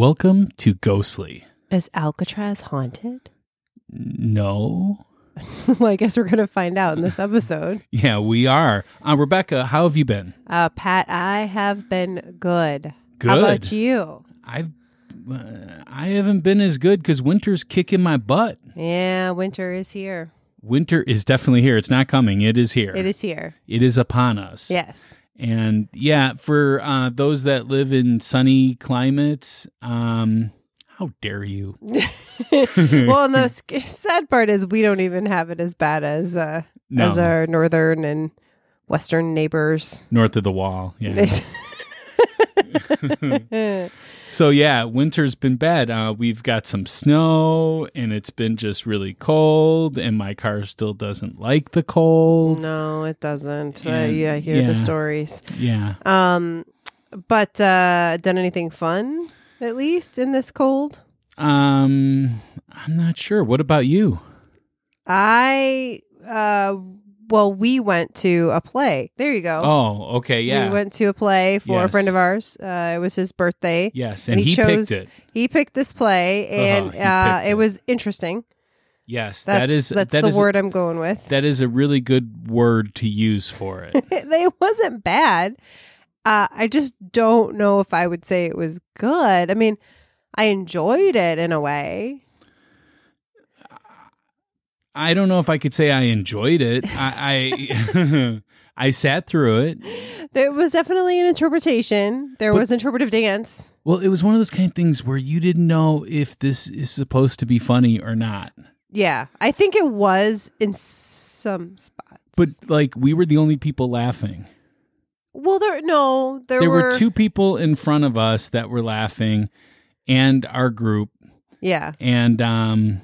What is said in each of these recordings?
Welcome to Ghostly. Is Alcatraz haunted? No. well, I guess we're going to find out in this episode. Yeah, we are. Uh, Rebecca, how have you been? Uh, Pat, I have been good. Good. How about you? I've uh, I haven't been as good because winter's kicking my butt. Yeah, winter is here. Winter is definitely here. It's not coming. It is here. It is here. It is upon us. Yes. And yeah, for uh, those that live in sunny climates, um, how dare you? well, and the sc- sad part is we don't even have it as bad as uh, No. as our northern and western neighbors. North of the wall. Yeah. so yeah, winter's been bad. Uh, we've got some snow, and it's been just really cold, and my car still doesn't like the cold. no, it doesn't. Uh, yeah, I hear yeah. the stories. Yeah. Um, but uh, done anything fun at least in this cold? Um, I'm not sure. What about you? I uh, well, we went to a play. There you go. Oh, okay. Yeah. We went to a play for a friend of ours. Uh, it was his birthday. yes, and, and he he, chose- picked it. He picked this play, and he uh, it it. was interesting. Yes, That's that is that's that the is- word I'm going with. That is a really good word to use for it. it wasn't bad. Uh, I just don't know if I would say it was good. I mean, I enjoyed it in a way. I don't know if I could say I enjoyed it. I I, I sat through it. There was definitely an interpretation. There But- was interpretive dance. Well, it was one of those kind of things where you didn't know if this is supposed to be funny or not. Yeah, I think it was in some spots. But like we were the only people laughing. well, there no, there, There were, were two people in front of us that were laughing and our group Yeah. and um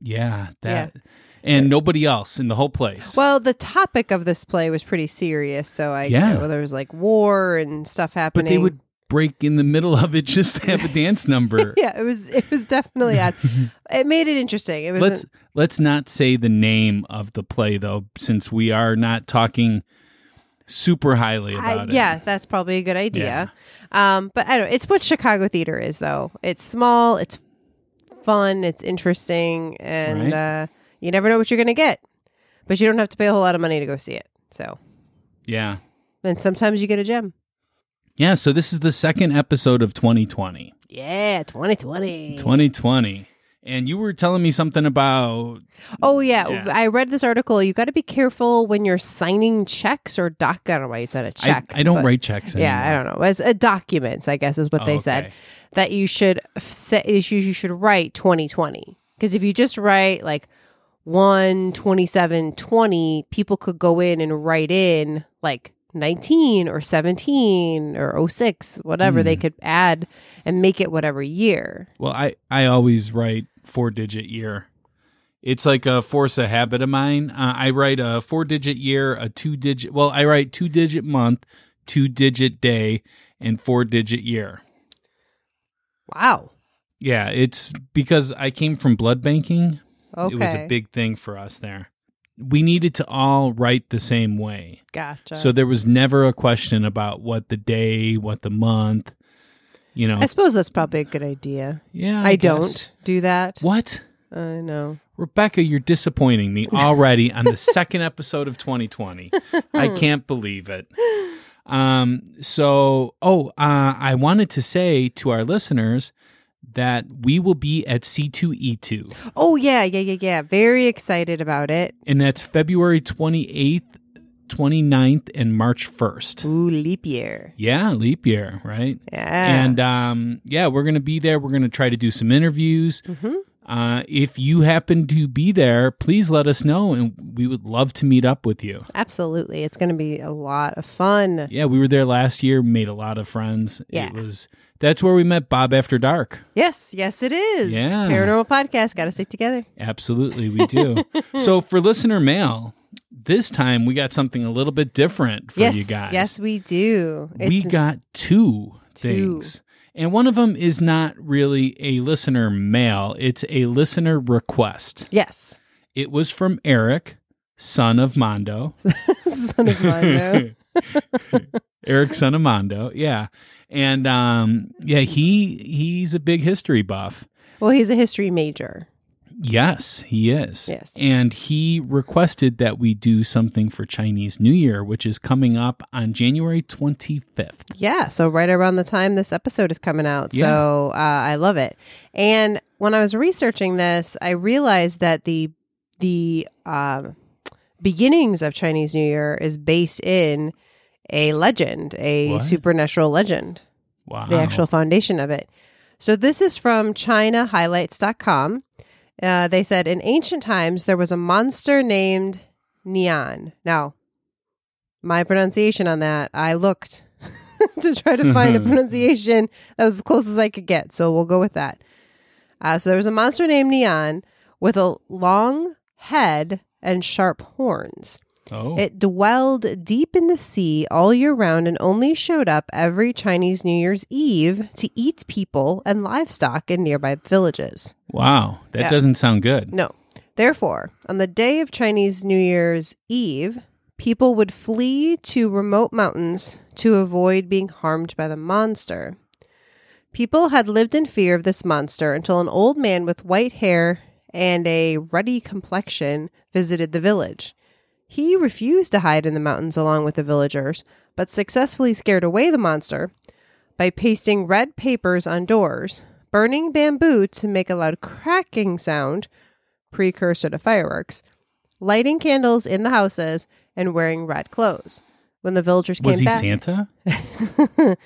yeah, that and nobody else in the whole place. Well, the topic of this play was pretty serious, so I Yeah. know there was like war and stuff happening. but they would break in the middle of it just to have a dance number. Yeah, it was it was definitely odd. it made it interesting. It was let's let's not say the name of the play though since we are not talking super highly I, about it. yeah, that's probably a good idea. Um, but I don't. It's what Chicago theater is, though. It's small. It's fun. It's interesting, and Right. uh, you never know what you're going to get. But you don't have to pay a whole lot of money to go see it. So, Yeah. and sometimes you get a gem. Yeah, so this is the second episode of 2020. Yeah, 2020. 2020. And you were telling me something about Oh yeah. Yeah. I read this article. You got to be careful when you're signing checks or doc. I don't know why you said a I, check. I don't but- write checks anymore. Yeah, I don't know. As uh, documents, I guess is what Oh, they okay. said that you should f- say is you, you should write 2020 because if you just write like 1 27 20 people could go in and write in like 19 or 17 or 06 whatever Hmm. they could add and make it whatever year Well, I I always write four digit year. It's like a force of habit of mine. Uh, I write a four digit year, a two digit. Well, I write two digit month, two digit day, and four digit year. wow Yeah, it's because I came from blood banking. Okay It was a big thing for us there. We needed to all write the same way. gotcha So there was never a question about what the day, what the month, you know. i suppose that's probably a good idea yeah, i, guess. don't do that What? i know Rebecca, you're disappointing me already on the second episode of 2020. I can't believe it. Um, so, oh, uh, I wanted to say to our listeners that we will be at C2E2, oh yeah yeah yeah yeah very excited about it and that's February 28th, 29th, and March 1st. ooh leap year Yeah, leap year, right? yeah And um, yeah, we're going to be there. We're going to try to do some interviews. Mhm. Uh, if you happen to be there, please let us know, and we would love to meet up with you. Absolutely. It's going to be a lot of fun. Yeah, we were there last year, made a lot of friends. Yeah. It was that's where we met Bob After Dark. Yes, yes, it is. Yeah. Paranormal podcast. Got to stick together. Absolutely, we do. so for listener mail, this time we got something a little bit different for yes, you guys. yes, we do. we got two, Two. things. And one of them is not really a listener mail, it's a listener request. yes, It was from Eric, son of Mondo. son of Mondo. Eric son of Mondo, yeah. and um, yeah, he he's a big history buff. Well, he's a history major. Yes, he is. Yes. And he requested that we do something for Chinese New Year, which is coming up on January 25th. Yeah, so right around the time this episode is coming out. So uh, I love it. And when I was researching this, I realized that the the uh, beginnings of Chinese New Year is based in a legend, a What? supernatural legend, Wow. the actual foundation of it. So this is from ChinaHighlights.com. Uh, they said in ancient times there was a monster named Nian. Now, my pronunciation on that, I looked to try to find a pronunciation that was as close as I could get. So we'll go with that. Uh, so there was a monster named Nian with a long head and sharp horns. Oh. It dwelled deep in the sea all year round and only showed up every Chinese New Year's Eve to eat people and livestock in nearby villages. wow. That Yeah. doesn't sound good. No. Therefore, on the day of Chinese New Year's Eve, people would flee to remote mountains to avoid being harmed by the monster. People had lived in fear of this monster until an old man with white hair and a ruddy complexion visited the village. He refused to hide in the mountains along with the villagers, but successfully scared away the monster by pasting red papers on doors, burning bamboo to make a loud cracking sound, precursor to fireworks, lighting candles in the houses, and wearing red clothes. When the villagers Was came back, was he Santa?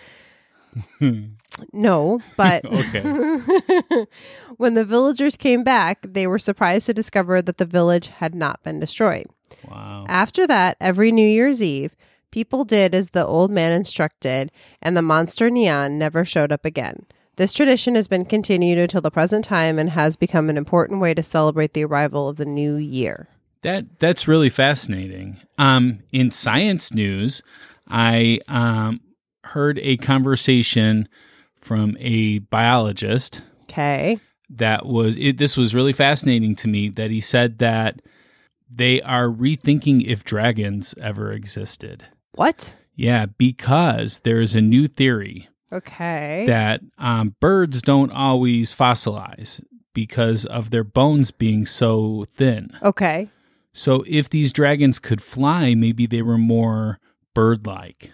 no, but okay. when the villagers came back, they were surprised to discover that the village had not been destroyed. Wow. After that, every New Year's Eve, people did as the old man instructed, and the monster Nian never showed up again. This tradition has been continued until the present time and has become an important way to celebrate the arrival of the new year. That that's really fascinating. Um, in science news, I um, heard a conversation from a biologist Okay. that was it, this was really fascinating to me. That he said that they are rethinking if dragons ever existed. What? Yeah, because there is a new theory Okay. that um, birds don't always fossilize because of their bones being so thin. okay. So if these dragons could fly, maybe they were more bird-like.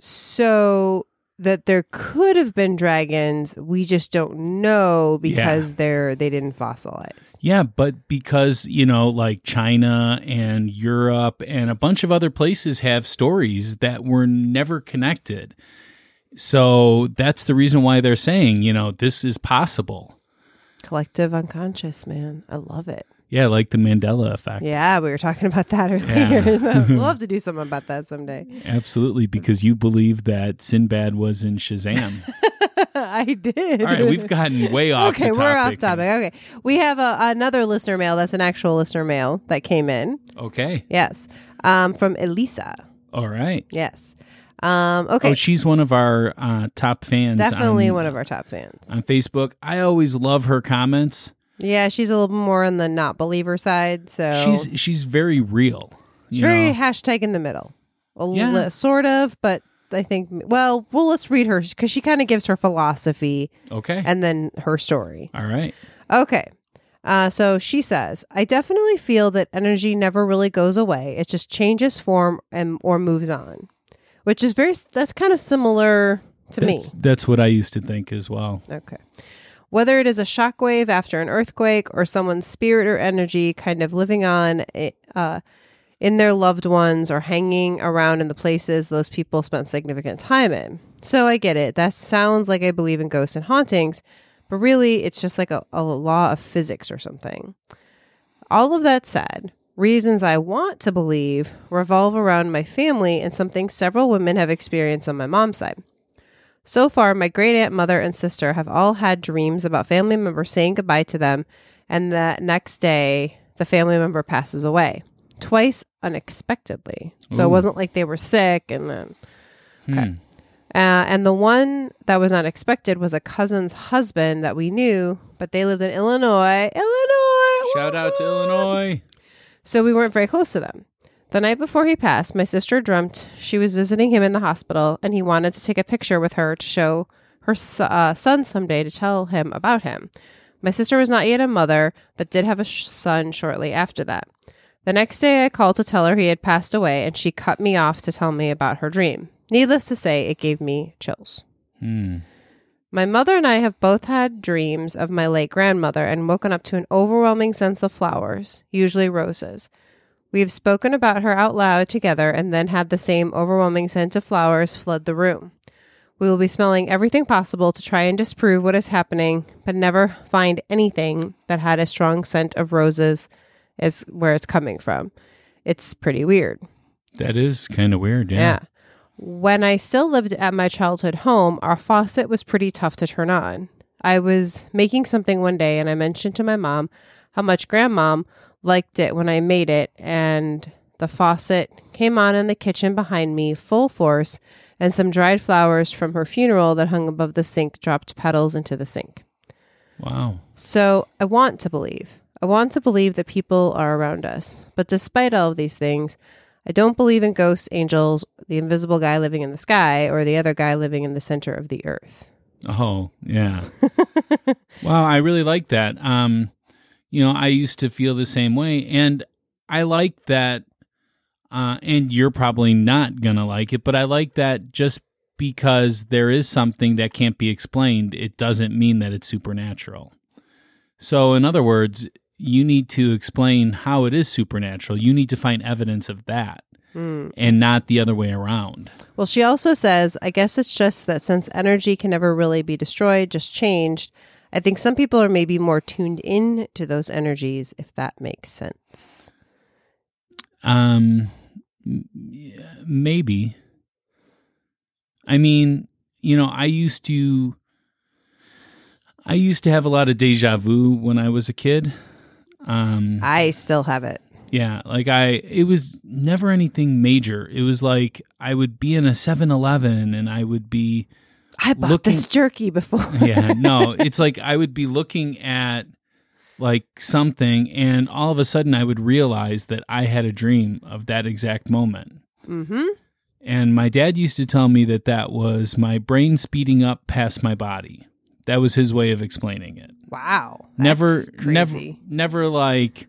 So that there could have been dragons, we just don't know because they're they didn't fossilize. Yeah, but because, you know, like China and Europe and a bunch of other places have stories that were never connected. So that's the reason why they're saying, you know, this is possible. Collective unconscious, man. I love it. Yeah, like the Mandela effect. Yeah, we were talking about that earlier. Yeah. we'll have to do something about that someday. Absolutely, because you believe that Sinbad was in Shazam. I did. All right, we've gotten way off. okay, we're off topic. topic. Okay, we have a, another listener mail. That's an actual listener mail that came in. Okay, Yes, um, from Elisa. all right. Yes. Um, okay, Oh, she's one of our uh, top fans. definitely on, one of our top fans. on Facebook. I always love her comments. Yeah, she's a little more on the not believer side. So She's she's very real. She's very know? hashtag in the middle. A Yeah. li- sort of, but I think well, well, let's read her because she kind of gives her philosophy okay. and then her story. all right. Okay. Uh, so she says, I definitely feel that energy never really goes away. It just changes form and or moves on, which is very, that's kind of similar to me. That's, that's what I used to think as well. Okay. Whether it is a shockwave after an earthquake or someone's spirit or energy kind of living on eh, uh, in their loved ones or hanging around in the places those people spent significant time in. So I get it. That sounds like I believe in ghosts and hauntings, but really it's just like a, a law of physics or something. All of that said, reasons I want to believe revolve around my family and something several women have experienced on my mom's side. So far, my great aunt, mother, and sister have all had dreams about family members saying goodbye to them, and the next day, the family member passes away twice unexpectedly. So it wasn't like they were sick and then. Okay. Hmm. Uh, and the one that was unexpected was a cousin's husband that we knew, but they lived in Illinois. Illinois! Shout out to Illinois. So we weren't very close to them. The night before he passed, my sister dreamt she was visiting him in the hospital and he wanted to take a picture with her to show her uh, son someday to tell him about him. My sister was not yet a mother, but did have a sh- son shortly after that. The next day, I called to tell her he had passed away, and she cut me off to tell me about her dream. Needless to say, it gave me chills. Hmm. My mother and I have both had dreams of my late grandmother and woken up to an overwhelming sense of flowers, usually roses. We have spoken about her out loud together and then had the same overwhelming scent of flowers flood the room. We will be smelling everything possible to try and disprove what is happening, but never find anything that had a strong scent of roses as where it's coming from. It's pretty weird. That is kind of weird. Yeah. Yeah. When I still lived at my childhood home, our faucet was pretty tough to turn on. I was making something one day and I mentioned to my mom how much grandmom liked it when I made it, and the faucet came on in the kitchen behind me full force, and some dried flowers from her funeral that hung above the sink dropped petals into the sink. Wow. So I want to believe. I want to believe that people are around us. But despite all of these things, I don't believe in ghosts, angels, the invisible guy living in the sky, or the other guy living in the center of the earth. Oh, yeah. wow, I really like that. Um, you know, I used to feel the same way, and I like that. Uh, and you're probably not gonna like it, but I like that just because there is something that can't be explained, it doesn't mean that it's supernatural. So, in other words, you need to explain how it is supernatural. You need to find evidence of that, and not the other way around. Well, she also says, I guess it's just that since energy can never really be destroyed, just changed, I think some people are maybe more tuned in to those energies, if that makes sense. Um, maybe. I mean, you know, I used to. I used to have a lot of deja vu when I was a kid. Um, I still have it. yeah, like I, it was never anything major. It was like I would be in a 7 Eleven and I would be, I bought Looking- this jerky before. yeah, no, it's like I would be looking at like something and all of a sudden I would realize that I had a dream of that exact moment. mm-hmm. And my dad used to tell me that that was my brain speeding up past my body. That was his way of explaining it. Wow. never, That's never, crazy. never like.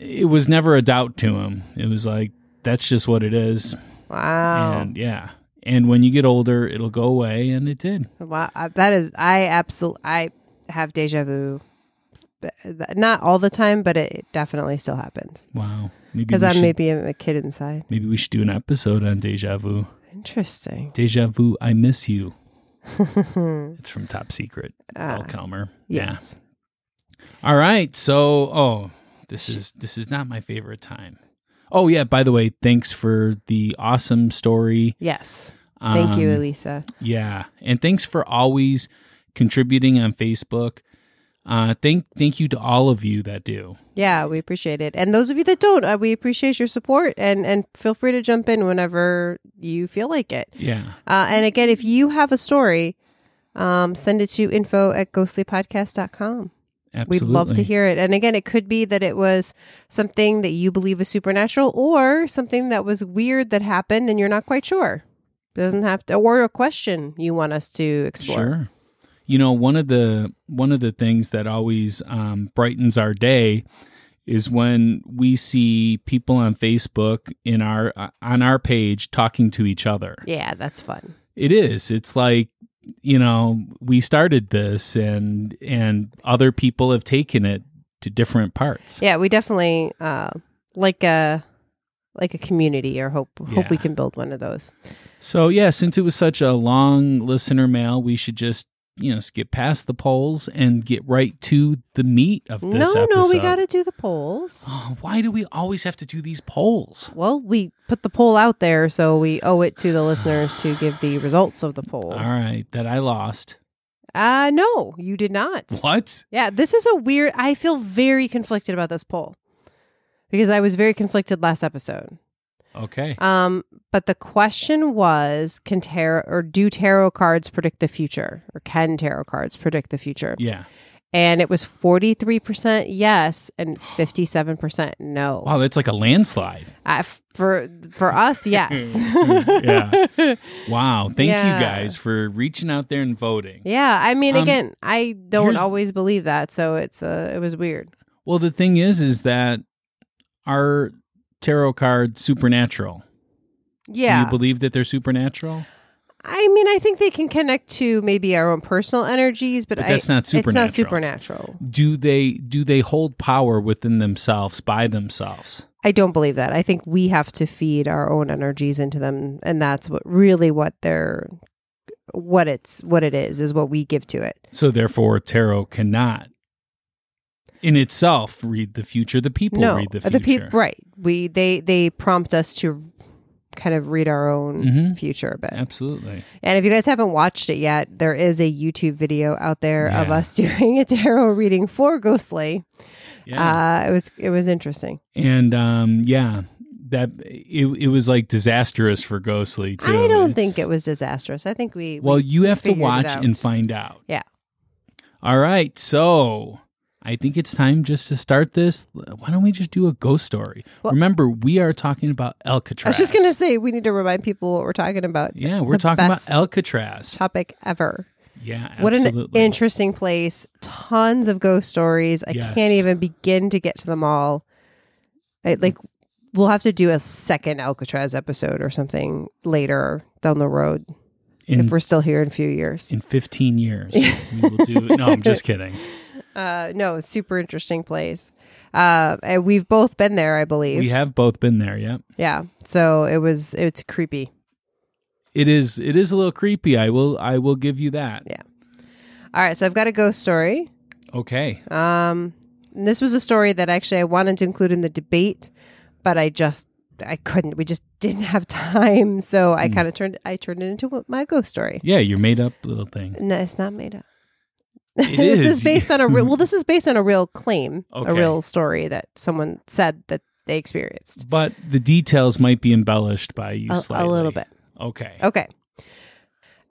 It was never a doubt to him. It was like that's just what it is, Wow. and yeah. And when you get older, it'll go away, and it did. Wow, uh, that is I absolutely I have deja vu. Not all the time, but it definitely still happens Wow. Because I'm should, maybe a, a kid inside. maybe we should do an episode on deja vu. Interesting. Deja vu. I miss you. it's from Top Secret. Ah, Val Kilmer. Yeah. yes. All right. So, oh, this is this is not my favorite time. Oh yeah. By the way, thanks for the awesome story. Yes. Thank you, Um, Elisa. Yeah, and thanks for always contributing on Facebook. Uh, thank thank you to all of you that do. Yeah, we appreciate it. And those of you that don't, uh, we appreciate your support and and feel free to jump in whenever you feel like it. Yeah. Uh, and again, if you have a story, um, send it to info at ghostlypodcast.com. Absolutely. We'd love to hear it. And again, it could be that it was something that you believe is supernatural or something that was weird that happened and you're not quite sure. It doesn't have to, or a question you want us to explore. Sure. You know, one of the one of the things that always um, brightens our day is when we see people on Facebook in our uh, on our page talking to each other. Yeah, that's fun. It is. It's like you know we started this, and and other people have taken it to different parts. Yeah, we definitely uh, like a like a community or hope hope we can build one of those. So yeah, since it was such a long listener mail, we should just you know skip past the polls and get right to the meat of this no, episode. no, we got to do the polls. Oh, why do we always have to do these polls? Well, we put the poll out there, so we owe it to the listeners to give the results of the poll. All right, that I lost. Uh no, you did not. What? Yeah, this is a weird. I feel very conflicted about this poll because I was very conflicted last episode. Okay. Um, but the question was, can tarot or do tarot cards predict the future, or can tarot cards predict the future? Yeah. and it was 43% yes and 57% no. Wow, that's like a landslide. Uh, for for us, yes. yeah. Wow. Thank Yeah. you guys for reaching out there and voting. Yeah, I mean, Um, again, I don't always believe that, so it's uh, it was weird. Well, the thing is, is that our tarot card supernatural. Yeah. Do you believe that they're supernatural? I mean, I think they can connect to maybe our own personal energies, but, But I, that's not It's not supernatural. supernatural. Do they do they hold power within themselves by themselves? I don't believe that. I think we have to feed our own energies into them, and that's what really what they're what it's what it is is what we give to it. So therefore, tarot cannot, in itself, read the future. The people no, read the future. peop- right? We they they prompt us to kind of read our own Mhm. future a bit. Absolutely. And if you guys haven't watched it yet, there is a YouTube video out there of us doing a tarot reading for Ghostly. Yeah. Uh, it was it was interesting. and um, yeah, that it it was like disastrous for Ghostly too. I don't It's- think it was disastrous. I think we Well, we- you we have to watch and find out. Yeah. All right. So I think it's time just to start this. Why don't we just do a ghost story? Well- Remember, we are talking about Alcatraz. I was just gonna say we need to remind people what we're talking about. Yeah, we're talking about Alcatraz. Topic ever. Yeah, What absolutely. an interesting place. Tons of ghost stories. I Yes. can't even begin to get to them all. I, like we'll have to do a second Alcatraz episode or something later down the road in, if we're still here in a few years. in 15 years. we will do No, I'm just kidding. Uh, no, super interesting place. Uh, and we've both been there, I believe. We have both been there, yep. yeah. So it was it's creepy. It is it is a little creepy. I will I will give you that. Yeah. All right, so I've got a ghost story. Okay. Um, and this was a story that actually I wanted to include in the debate, but I just I couldn't. We just didn't have time, so I Hmm. kind of turned I turned it into my ghost story. Yeah, your made up little thing. No, it's not made up. It this is. is based on a real. Well, this is based on a real claim, Okay. a real story that someone said that they experienced. But the details might be embellished by you A, a little bit. Okay. Okay.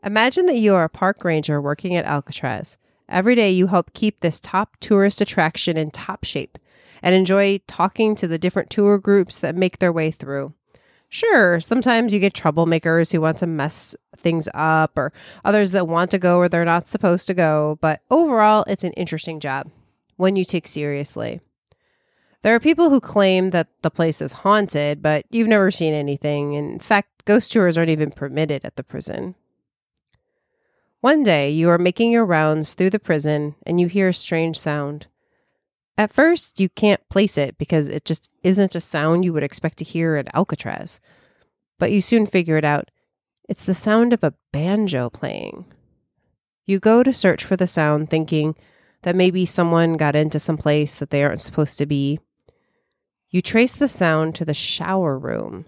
Imagine that you are a park ranger working at Alcatraz. Every day you help keep this top tourist attraction in top shape and enjoy talking to the different tour groups that make their way through. Sure, sometimes you get troublemakers who want to mess things up or others that want to go where they're not supposed to go, but overall, it's an interesting job, one you take seriously. There are people who claim that the place is haunted, but you've never seen anything. In fact, ghost tours aren't even permitted at the prison. One day, you are making your rounds through the prison and you hear a strange sound. At first, you can't place it because it just isn't a sound you would expect to hear at Alcatraz. But you soon figure it out. It's the sound of a banjo playing. You go to search for the sound, thinking that maybe someone got into some place that they aren't supposed to be. You trace the sound to the shower room,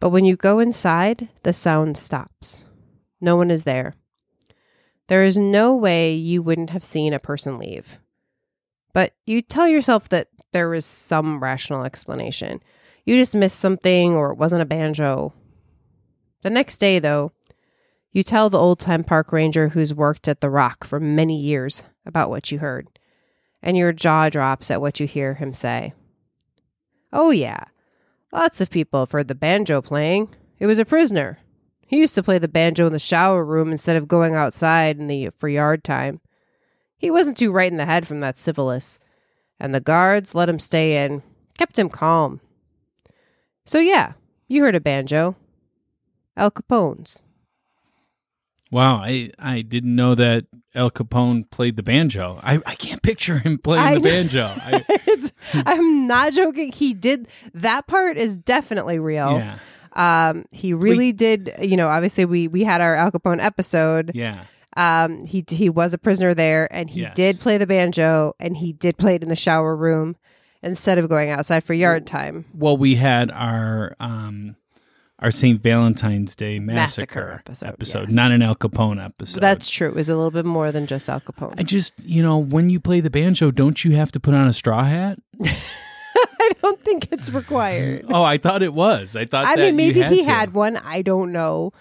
but when you go inside, the sound stops. No one is there. There is no way you wouldn't have seen a person leave. But you tell yourself that there was some rational explanation. You just missed something or it wasn't a banjo. The next day, though, you tell the old time park ranger who's worked at the Rock for many years about what you heard, and your jaw drops at what you hear him say. Oh, yeah. Lots of people have heard the banjo playing. It was a prisoner. He used to play the banjo in the shower room instead of going outside in the for yard time. He wasn't too right in the head from that syphilis, and the guards let him stay in, kept him calm. So, yeah, you heard a banjo. Al Capone's. Wow, I, I didn't know that Al Capone played the banjo. I, I can't picture him playing I the banjo. I, it's, I'm not joking. He did that part is definitely real. yeah, Um, he really did. You know, obviously we we had our Al Capone episode. yeah. Um, he he was a prisoner there, and he Yes. did play the banjo, and he did play it in the shower room instead of going outside for yard time. Well, we had our um our St. Valentine's Day massacre, Massacre episode, episode, yes. not an Al Capone episode. That's true. It was a little bit more than just Al Capone. I just, you know, when you play the banjo, don't you have to put on a straw hat? I don't think it's required. Oh, I thought it was. I thought. I mean, maybe had he to. had one. I don't know.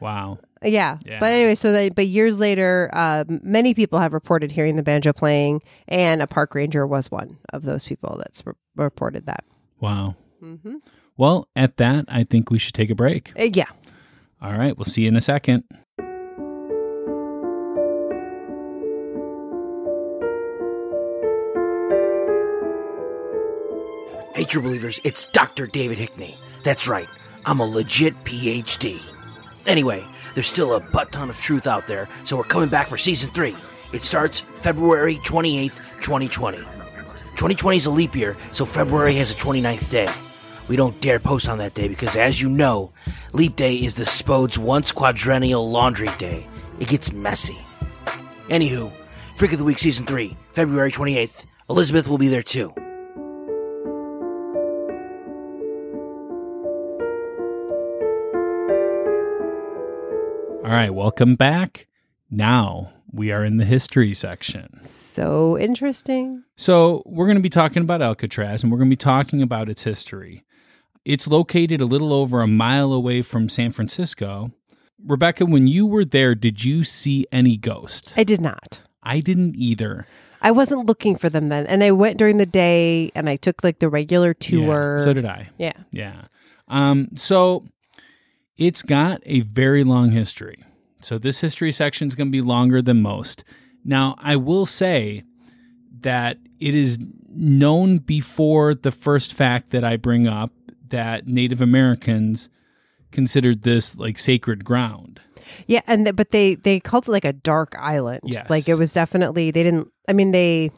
Wow. Yeah. Yeah. But anyway, so that but years later, uh, many people have reported hearing the banjo playing, and a park ranger was one of those people that's re- reported that. Wow. Mm-hmm. Well, at that, I think we should take a break. Uh, yeah. All right. We'll see you in a second. Hey, true believers, it's Dr. David Hickney. That's right, I'm a legit PhD. Anyway, there's still a butt ton of truth out there, so we're coming back for season three. It starts February 28th, 2020. 2020 is a leap year, so February has a 29th day. We don't dare post on that day because, as you know, Leap Day is the Spode's once quadrennial laundry day. It gets messy. Anywho, Freak of the Week Season 3, February 28th. Elizabeth will be there too. All right. Welcome back. Now we are in the history section. So interesting. So, we're going to be talking about Alcatraz and we're going to be talking about its history. It's located a little over a mile away from San Francisco. Rebecca, when you were there, did you see any ghosts? I did not. I didn't either. I wasn't looking for them then, and I went during the day, and I took like the regular tour. Yeah, so did I. yeah. Yeah. Um, so it's got a very long history. So this history section is going to be longer than most. Now, I will say that it is known before the first fact that I bring up that Native Americans considered this like sacred ground. Yeah, and th- but they they called it like a dark island. Yes. like it was definitely they didn't. I mean they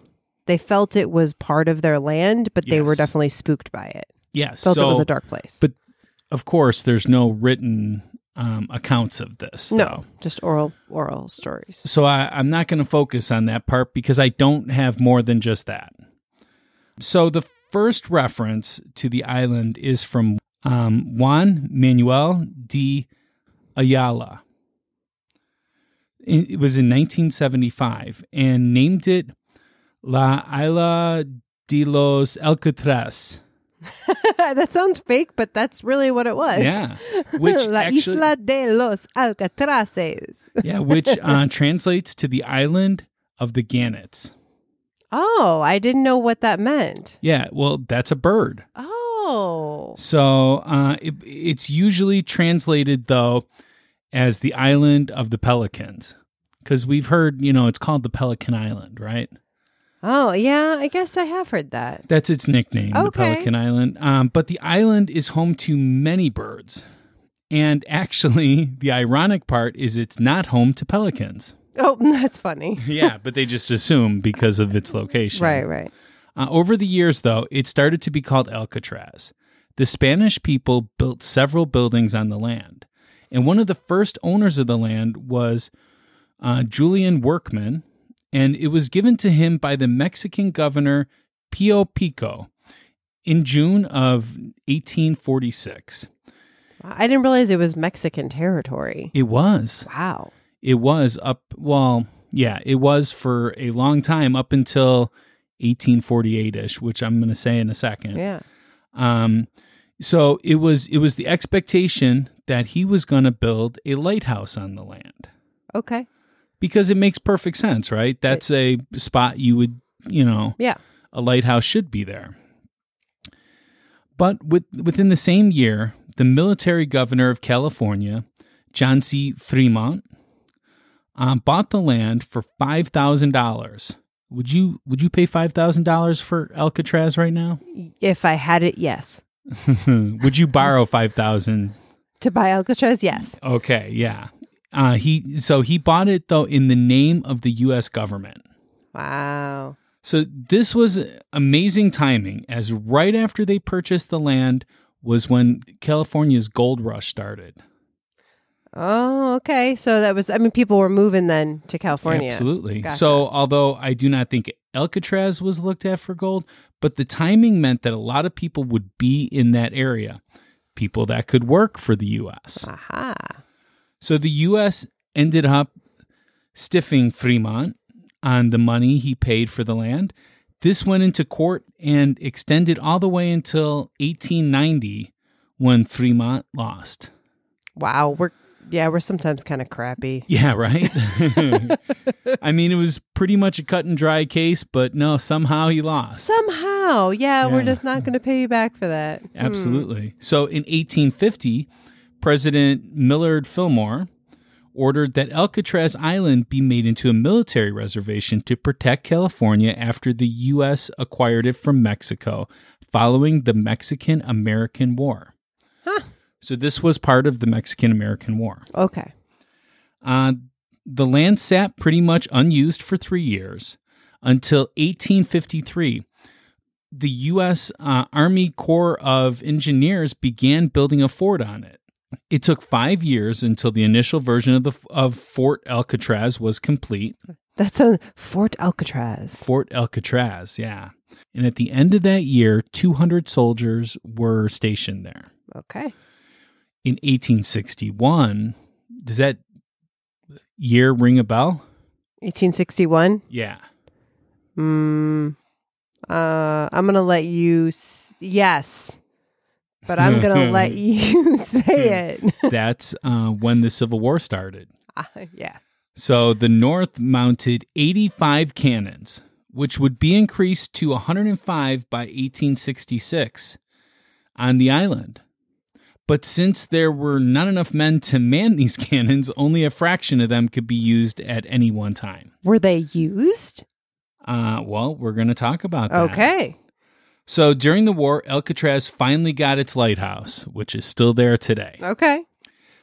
they felt it was part of their land, but they were definitely spooked by it. Yes. Felt so, it was a dark place. but of course, there's no written um, accounts of this. no, though. just oral oral stories. So I, I'm not going to focus on that part because I don't have more than just that. So the first reference to the island is from um, Juan Manuel de Ayala. It was in 1975 and named it La Isla de los Alcatraz. that sounds fake, but that's really what it was. Yeah, which La actually, Isla de los Alcatraces. yeah, which uh, translates to the island of the gannets. Oh, I didn't know what that meant. Yeah, well, that's a bird. Oh, So uh, it, it's usually translated though as the island of the pelicans, because we've heard you know it's called the Pelican Island, right? Oh yeah. I guess I have heard that. That's its nickname, the Pelican Island. Um, but the island is home to many birds, and actually, the ironic part is it's not home to pelicans. Oh, that's funny. yeah, but they just assume because of its location. Right, right. Uh, over the years, though, it started to be called Alcatraz. The Spanish people built several buildings on the land, and one of the first owners of the land was uh, Julian Workman, and it was given to him by the Mexican governor Pio Pico in June of 1846. I didn't realize it was Mexican territory. It was. Wow. It was up, well, yeah, it was for a long time up until 1848 ish, which I'm going to say in a second. Yeah. Um, so it was it was the expectation that he was going to build a lighthouse on the land Okay. Because it makes perfect sense, right? That's a spot you would, you know, Yeah. a lighthouse should be there. But with, within the same year, the military governor of California, John C. Fremont, um, bought the land for five thousand dollars. Would you would you pay five thousand dollars for Alcatraz right now? If I had it, yes. would you borrow five thousand? To buy Alcatraz, yes. Okay, yeah. Uh, he so he bought it though in the name of the U.S. government. Wow. So this was amazing timing, as right after they purchased the land was when California's gold rush started. Oh, okay. So that was, I mean, people were moving then to California. Absolutely. Gotcha. So although I do not think Alcatraz was looked at for gold, but the timing meant that a lot of people would be in that area, people that could work for the U.S. Aha. So the U.S. ended up stiffing Fremont on the money he paid for the land. This went into court and extended all the way until 1890 when Fremont lost. Wow. We're, Yeah, we're sometimes kind of crappy. Yeah, right. I mean, it was pretty much a cut and dry case, but no, somehow he lost. Somehow, yeah, we're just not going to pay you back for that. Hmm. Absolutely. So in 1850, President Millard Fillmore ordered that Alcatraz Island be made into a military reservation to protect California after the U.S. acquired it from Mexico following the Mexican American War. Huh. So this was part of the Mexican American War. Okay. Uh, the land sat pretty much unused for three years until 1853. The U.S. Uh, Army Corps of Engineers began building a fort on it. It took five years until the initial version of the of Fort Alcatraz was complete. That's a Fort Alcatraz. Fort Alcatraz, yeah. And at the end of that year, 200 soldiers were stationed there. Okay. In 1861, does that year ring a bell? 1861. Yeah. Mm, uh, I'm going to let you. S- yes. But I'm going to let you say it. That's uh, when the Civil War started. Uh, yeah. So the North mounted 85 cannons, which would be increased to 105 by 1866 on the island. But since there were not enough men to man these cannons, only a fraction of them could be used at any one time. Were they used? Uh, well, we're going to talk about that. Okay. So during the war, Alcatraz finally got its lighthouse, which is still there today. Okay.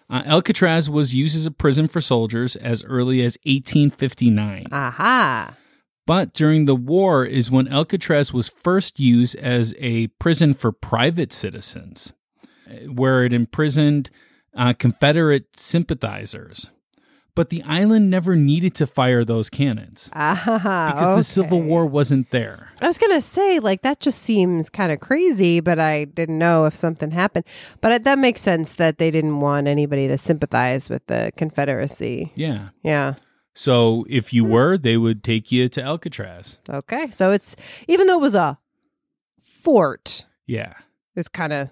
Uh, Alcatraz was used as a prison for soldiers as early as 1859. Aha. But during the war is when Alcatraz was first used as a prison for private citizens, uh, where it imprisoned uh, Confederate sympathizers. But the island never needed to fire those cannons Ah. because the Civil. War wasn't there. I was going to say, like, that just seems kind of crazy, but I didn't know if something happened. But that makes sense that they didn't want anybody to sympathize with the Confederacy. Yeah. Yeah. So if you were, they would take you to Alcatraz. Okay. So it's, even though it was a fort, Yeah. it was kind of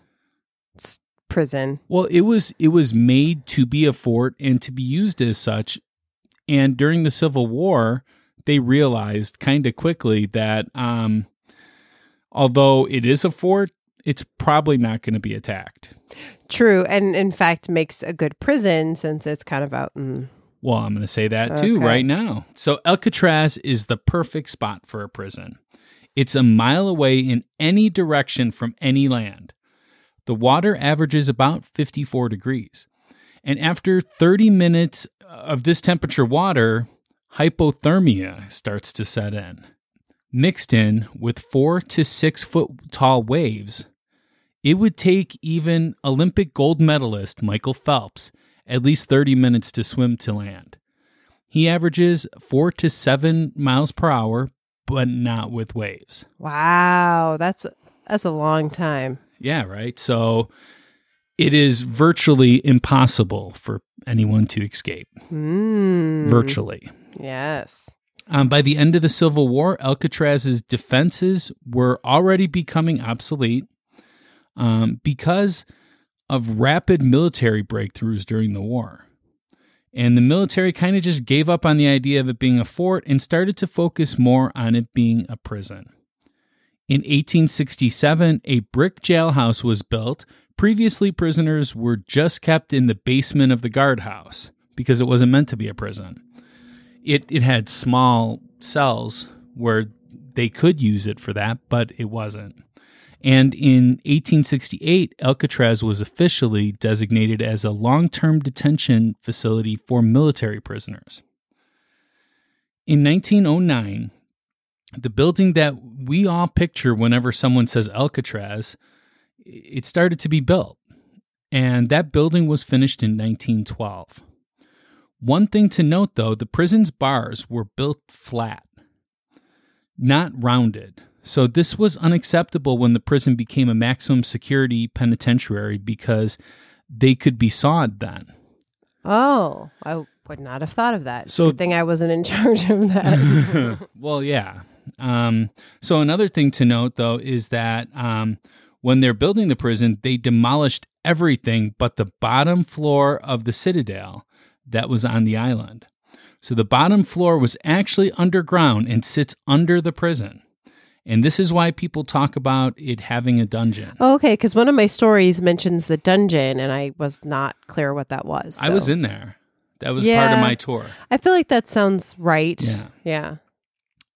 prison. Well, it was it was made to be a fort and to be used as such. And during the Civil War, they realized kind of quickly that um, although it is a fort, it's probably not going to be attacked. True. And in fact, makes a good prison since it's kind of out in. Well, I'm going to say that too Okay. right now. So Alcatraz is the perfect spot for a prison. It's a mile away in any direction from any land. The water averages about 54 degrees. And after 30 minutes of this temperature water, hypothermia starts to set in. Mixed in with four to six foot tall waves, it would take even Olympic gold medalist Michael Phelps at least 30 minutes to swim to land. He averages four to seven miles per hour, but not with waves. Wow. That's, that's a long time. Yeah, right. So it is virtually impossible for anyone to escape. Mm. Virtually. Yes. Um, by the end of the Civil War, Alcatraz's defenses were already becoming obsolete um, because of rapid military breakthroughs during the war. And the military kind of just gave up on the idea of it being a fort and started to focus more on it being a prison. In 1867, a brick jailhouse was built. Previously, prisoners were just kept in the basement of the guardhouse because it wasn't meant to be a prison. It, it had small cells where they could use it for that, but it wasn't. And in 1868, Alcatraz was officially designated as a long term detention facility for military prisoners. In 1909, the building that we all picture whenever someone says Alcatraz, it started to be built. And that building was finished in 1912. One thing to note though, the prison's bars were built flat, not rounded. So this was unacceptable when the prison became a maximum security penitentiary because they could be sawed then. Oh, I would not have thought of that. So- Good thing I wasn't in charge of that. well, yeah. Um, so another thing to note, though, is that um, when they're building the prison, they demolished everything but the bottom floor of the citadel that was on the island. So the bottom floor was actually underground and sits under the prison. And this is why people talk about it having a dungeon. Oh, okay, because one of my stories mentions the dungeon, and I was not clear what that was. I was in there. That was part of my tour. I feel like that sounds right. Yeah. Yeah.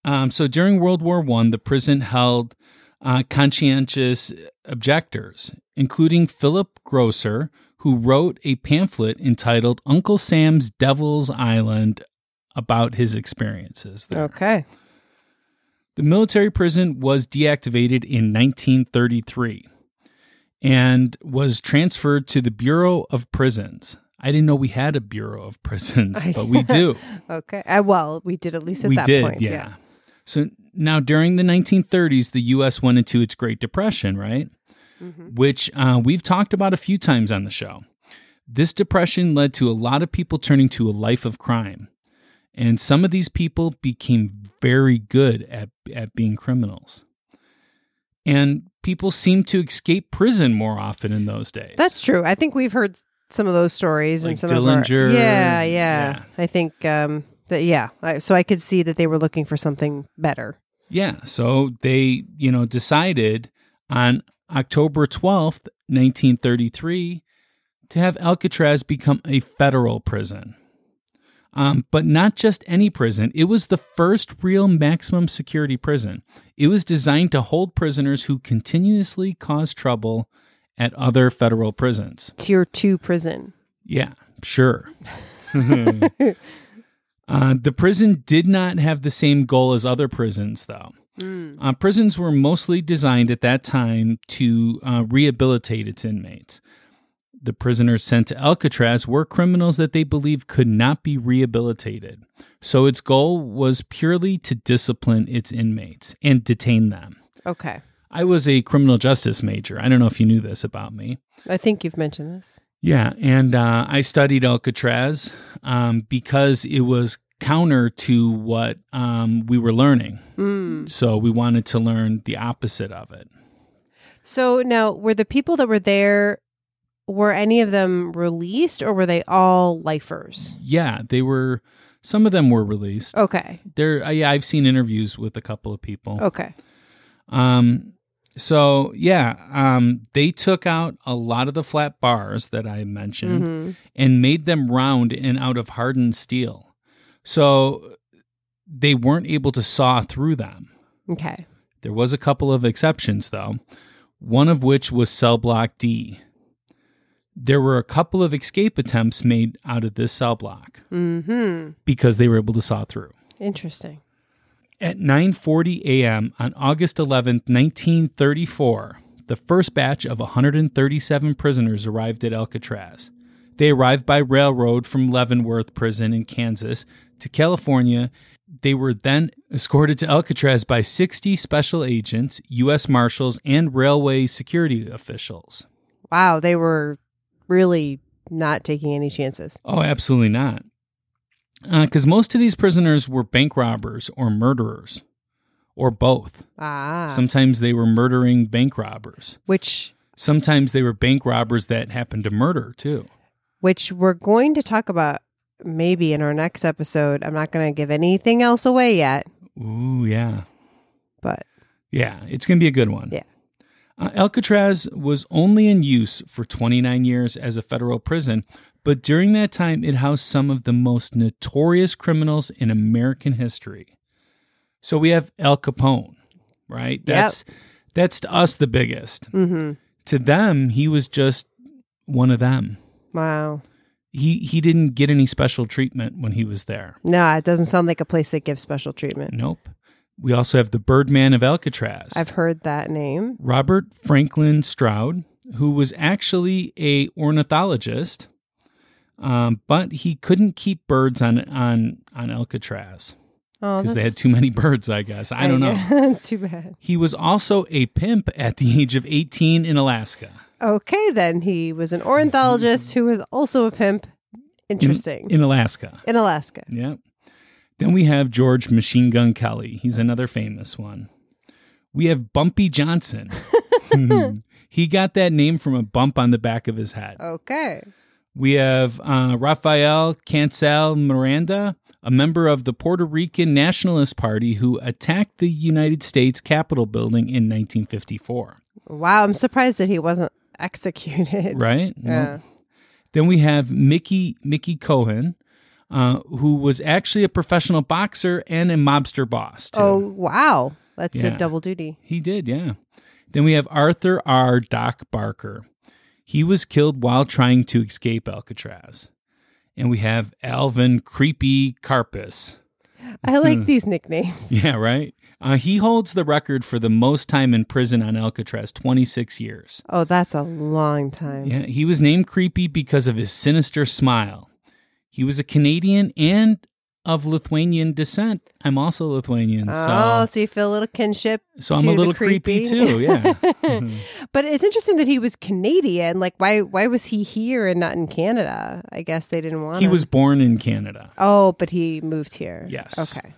Um, so during World War One, the prison held uh, conscientious objectors, including Philip Grosser, who wrote a pamphlet entitled "Uncle Sam's Devil's Island" about his experiences there. Okay. The military prison was deactivated in 1933 and was transferred to the Bureau of Prisons. I didn't know we had a Bureau of Prisons, but we do. Okay. Uh, well, we did at least at we that did, point. yeah. So now during the 1930s, the U.S. went into its Great Depression, right? Mhm. Which uh, we've talked about a few times on the show. This depression led to a lot of people turning to a life of crime. And some of these people became very good at, at being criminals. And people seemed to escape prison more often in those days. That's true. I think we've heard some of those stories Like and some Dillinger, of our, yeah, yeah, yeah. I think um that yeah. So I could see that they were looking for something better. Yeah. So they, you know, decided on October 12th, 1933, to have Alcatraz become a federal prison. Um, but not just any prison, it was the first real maximum security prison. It was designed to hold prisoners who continuously cause trouble at other federal prisons. Tier two prison. Yeah, sure. uh, the prison did not have the same goal as other prisons, though. Uh, prisons were mostly designed at that time to uh, rehabilitate its inmates. The prisoners sent to Alcatraz were criminals that they believed could not be rehabilitated. So its goal was purely to discipline its inmates and detain them. Okay. I was a criminal justice major. I don't know if you knew this about me. I think you've mentioned this. Yeah, and uh, I studied Alcatraz um, because it was counter to what um, we were learning. Mm. So we wanted to learn the opposite of it. So now, were the people that were there, were any of them released, or were they all lifers? Yeah, they were. Some of them were released. Okay. There, yeah, I've seen interviews with a couple of people. Okay. Um, so yeah, um, they took out a lot of the flat bars that I mentioned Mhm. and made them round and out of hardened steel. So they weren't able to saw through them. Okay. There was a couple of exceptions though, one of which was cell block D. There were a couple of escape attempts made out of this cell block Hmm. because they were able to saw through. Interesting. At 9:40 a.m. on August 11th, 1934, the first batch of 137 prisoners arrived at Alcatraz. They arrived by railroad from Leavenworth Prison in Kansas to California. They were then escorted to Alcatraz by 60 special agents, U.S. Marshals, and railway security officials. Wow, they were really not taking any chances. Oh, absolutely not. Because most of these prisoners were bank robbers or murderers, or both. Ah. Sometimes they were murdering bank robbers. which Sometimes they were bank robbers that happened to murder too. which we're going to talk about maybe in our next episode. I'm not going to give anything else away yet, Ooh, yeah. but Yeah, it's going to be a good one. Yeah. Uh, Alcatraz was only in use for 29 years as a federal prison, but during that time, it housed some of the most notorious criminals in American history. So we have Al Capone, right? That's that's to us the biggest. mhm. To them, he was just one of them. wow. He he didn't get any special treatment when he was there. No, it doesn't sound like a place that gives special treatment. Nope. We also have the Birdman of Alcatraz. I've heard that name. Robert Franklin Stroud, who was actually a ornithologist, um, but he couldn't keep birds on on on Alcatraz Oh, because they had too many birds. I guess I don't know. that's too bad. He was also a pimp at the age of 18 in Alaska. Okay, then he was an ornithologist who was also a pimp. Interesting. In Alaska. In Alaska. Yep. Then we have George Machine Gun Kelly. He's another famous one. We have Bumpy Johnson. He got that name from a bump on the back of his head. Okay. We have uh, Rafael Cancel Miranda, a member of the Puerto Rican Nationalist Party who attacked the United States Capitol building in 1954. Wow, I'm surprised that he wasn't executed. Right? Yeah. Then we have Mickey Mickey Cohen, uh, who was actually a professional boxer and a mobster boss. Too. Oh, wow. That's Yeah. a double duty. He did, yeah. Then we have Arthur R. Doc Barker. He was killed while trying to escape Alcatraz. And we have Alvin Creepy Karpis. I like these nicknames. Yeah, right? Uh, he holds the record for the most time in prison on Alcatraz 26 years. Oh, that's a long time. Yeah, he was named Creepy because of his sinister smile. He was a Canadian and of Lithuanian descent. I'm also Lithuanian, Oh, so so you feel a little kinship. so I'm a little creepy, too. Yeah. Mhm. but it's interesting that he was Canadian. Like, why? Why was he here and not in Canada? I guess they didn't want. he him. was born in Canada. Oh, but he moved here. Yes. Okay.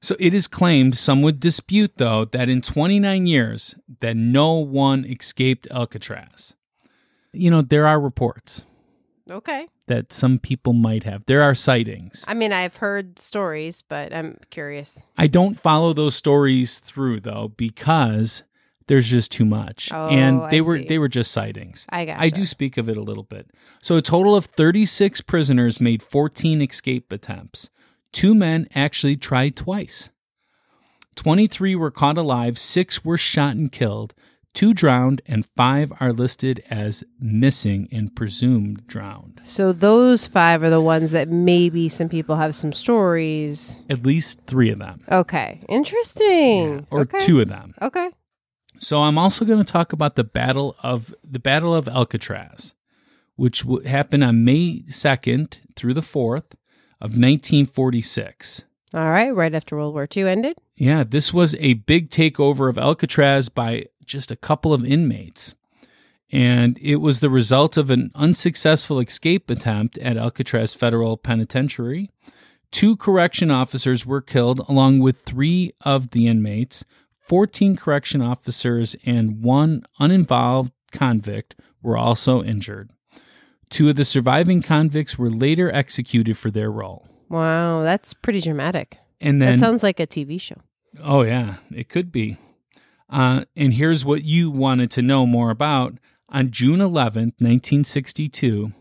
So it is claimed, some would dispute though, that in 29 years that no one escaped Alcatraz. You know, there are reports Okay. that some people might have. There are sightings. I mean, I've heard stories, but I'm curious. I don't follow those stories through though because there's just too much. Oh, and they I were see. they were just sightings. I got. I do speak of it a little bit. So a total of 36 prisoners made 14 escape attempts. Two men actually tried twice. 23 were caught alive, 6 were shot and killed, 2 drowned and 5 are listed as missing and presumed drowned. So those five are the ones that maybe some people have some stories. At least 3 of them. Okay. Interesting. Or okay. 2 of them. Okay. So I'm also going to talk about the battle of the Battle of Alcatraz, which w- happened on May 2nd through the 4th of 1946. All right. Right after World War II ended. Yeah, this was a big takeover of Alcatraz by just a couple of inmates. And it was the result of an unsuccessful escape attempt at Alcatraz Federal Penitentiary. Two correction officers were killed, along with three of the inmates. 14 correction officers and one uninvolved convict were also injured. Two of the surviving convicts were later executed for their role. Wow, that's pretty dramatic. And then, that sounds like a TV show. Oh, yeah, it could be. Uh, and here's what you wanted to know more about. On June 11th, 1962,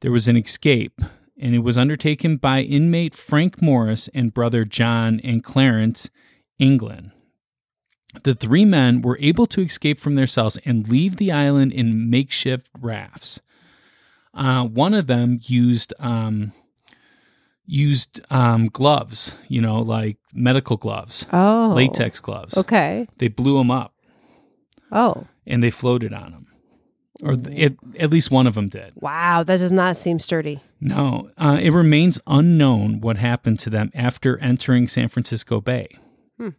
there was an escape, and it was undertaken by inmate Frank Morris and brother John and Clarence Anglin. The three men were able to escape from their cells and leave the island in makeshift rafts. Uh, one of them used um, used um, gloves, you know, like medical gloves, Oh. latex gloves. Okay. They blew them up Oh. and they floated on them, or th- it, at least one of them did. Wow, that does not seem sturdy. No, uh, it remains unknown what happened to them after entering San Francisco Bay. Hmm.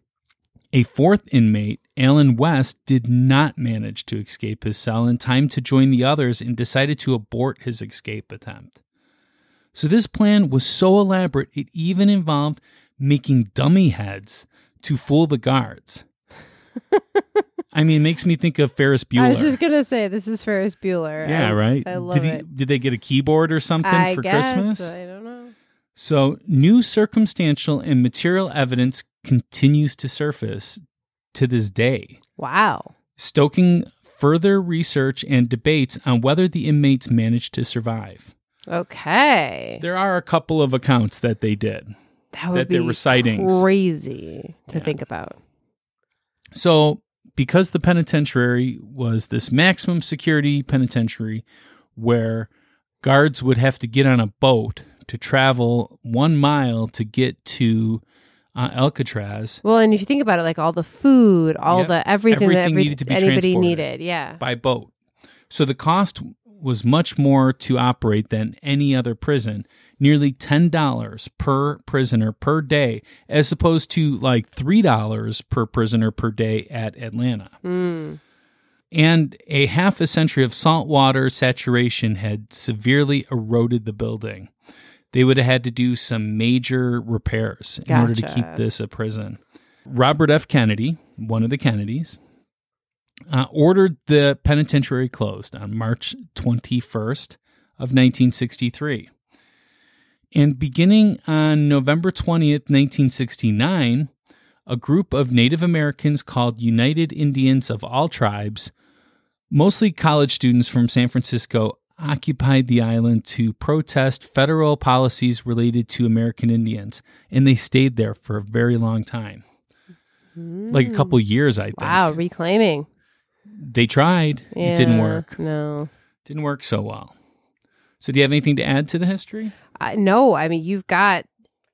A fourth inmate, Allen West, did not manage to escape his cell in time to join the others and decided to abort his escape attempt. So, this plan was so elaborate, it even involved making dummy heads to fool the guards. I mean, it makes me think of Ferris Bueller. I was just gonna say this is Ferris Bueller. Yeah, I- right. I love did he, it. Did they get a keyboard or something I for guess. Christmas? I don't know. So, new circumstantial and material evidence continues to surface to this day, Wow. stoking further research and debates on whether the inmates managed to survive. Okay. There are a couple of accounts that they did. that would that be were sightings. Crazy to Yeah. think about. So, because the penitentiary was this maximum security penitentiary where guards would have to get on a boat to travel one mile to get to uh, Alcatraz Well, and if you think about it, like all the food, all Yep. the everything, that every, needed to be anybody needed. Yeah. by boat. So, the cost was much more to operate than any other prison nearly $10 per prisoner per day, as opposed to like $3 per prisoner per day at Atlanta. Mm. and a half a century of saltwater saturation had severely eroded the building. They would have had to do some major repairs in order to keep this a prison. Robert F. Kennedy, one of the Kennedys, uh, ordered the penitentiary closed on March 21st of 1963. And beginning on November 20th, 1969, a group of Native Americans called United Indians of All Tribes, mostly college students from San Francisco, occupied the island to protest federal policies related to American Indians. And they stayed there for a very long time like a couple years, I think. Wow, reclaiming. They tried. It didn't work. No. Didn't work so well. So, do you have anything to add to the history? I, no, I mean you've got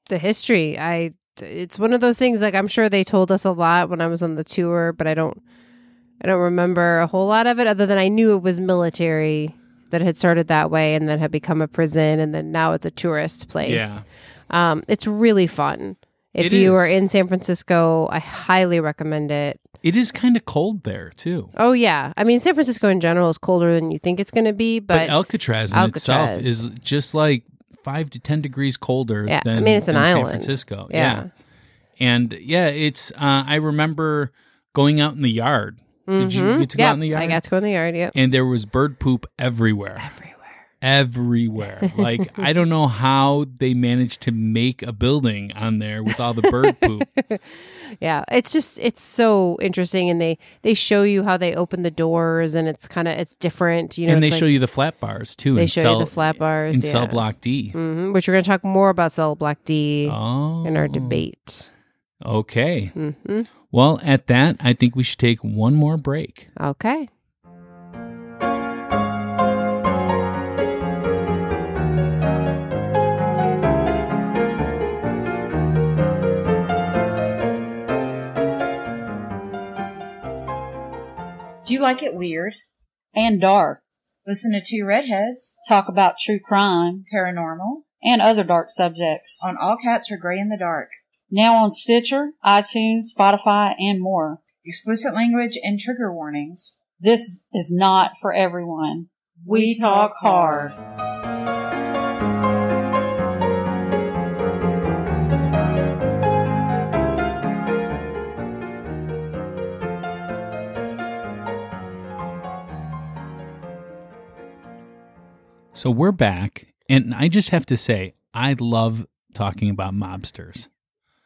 the history. I it's one of those things like I'm sure they told us a lot when I was on the tour, but I don't I don't remember a whole lot of it other than I knew it was military that had started that way and then had become a prison and then now it's a tourist place. Yeah. Um it's really fun. If It you is. are in San Francisco, I highly recommend it. It is kind of cold there, too. Oh yeah. I mean San Francisco in general is colder than you think it's going to be, But, but, Alcatraz in itself is just like five to 10 degrees colder Yeah, I than, mean, it's an than San. Francisco. yeah. And yeah, it's, uh, I remember going out in the yard. Did you Mhm. get to go Yeah, out in the yard? I got to go in the yard, yeah. and there was bird poop everywhere. Everywhere. everywhere. Like I don't know how they managed to make a building on there with all the bird poop. Yeah, it's just it's so interesting, and they they show you how they open the doors, and it's kind of it's different, you know. and they it's show you the flat bars too. they show cell, you the flat bars in yeah. cell block D. hmm which we're going to talk more about cell block D Oh, in our debate. Okay. hmm Well, at that, I think we should take one more break. Okay. Do you like it weird? and dark. Listen to two redheads Talk about true crime paranormal and other dark subjects. on All Cats Are Gray in the Dark. Now on Stitcher, iTunes, Spotify, and more. Explicit language and trigger warnings. This is not for everyone. We talk hard. So we're back, and I just have to say, I love talking about mobsters.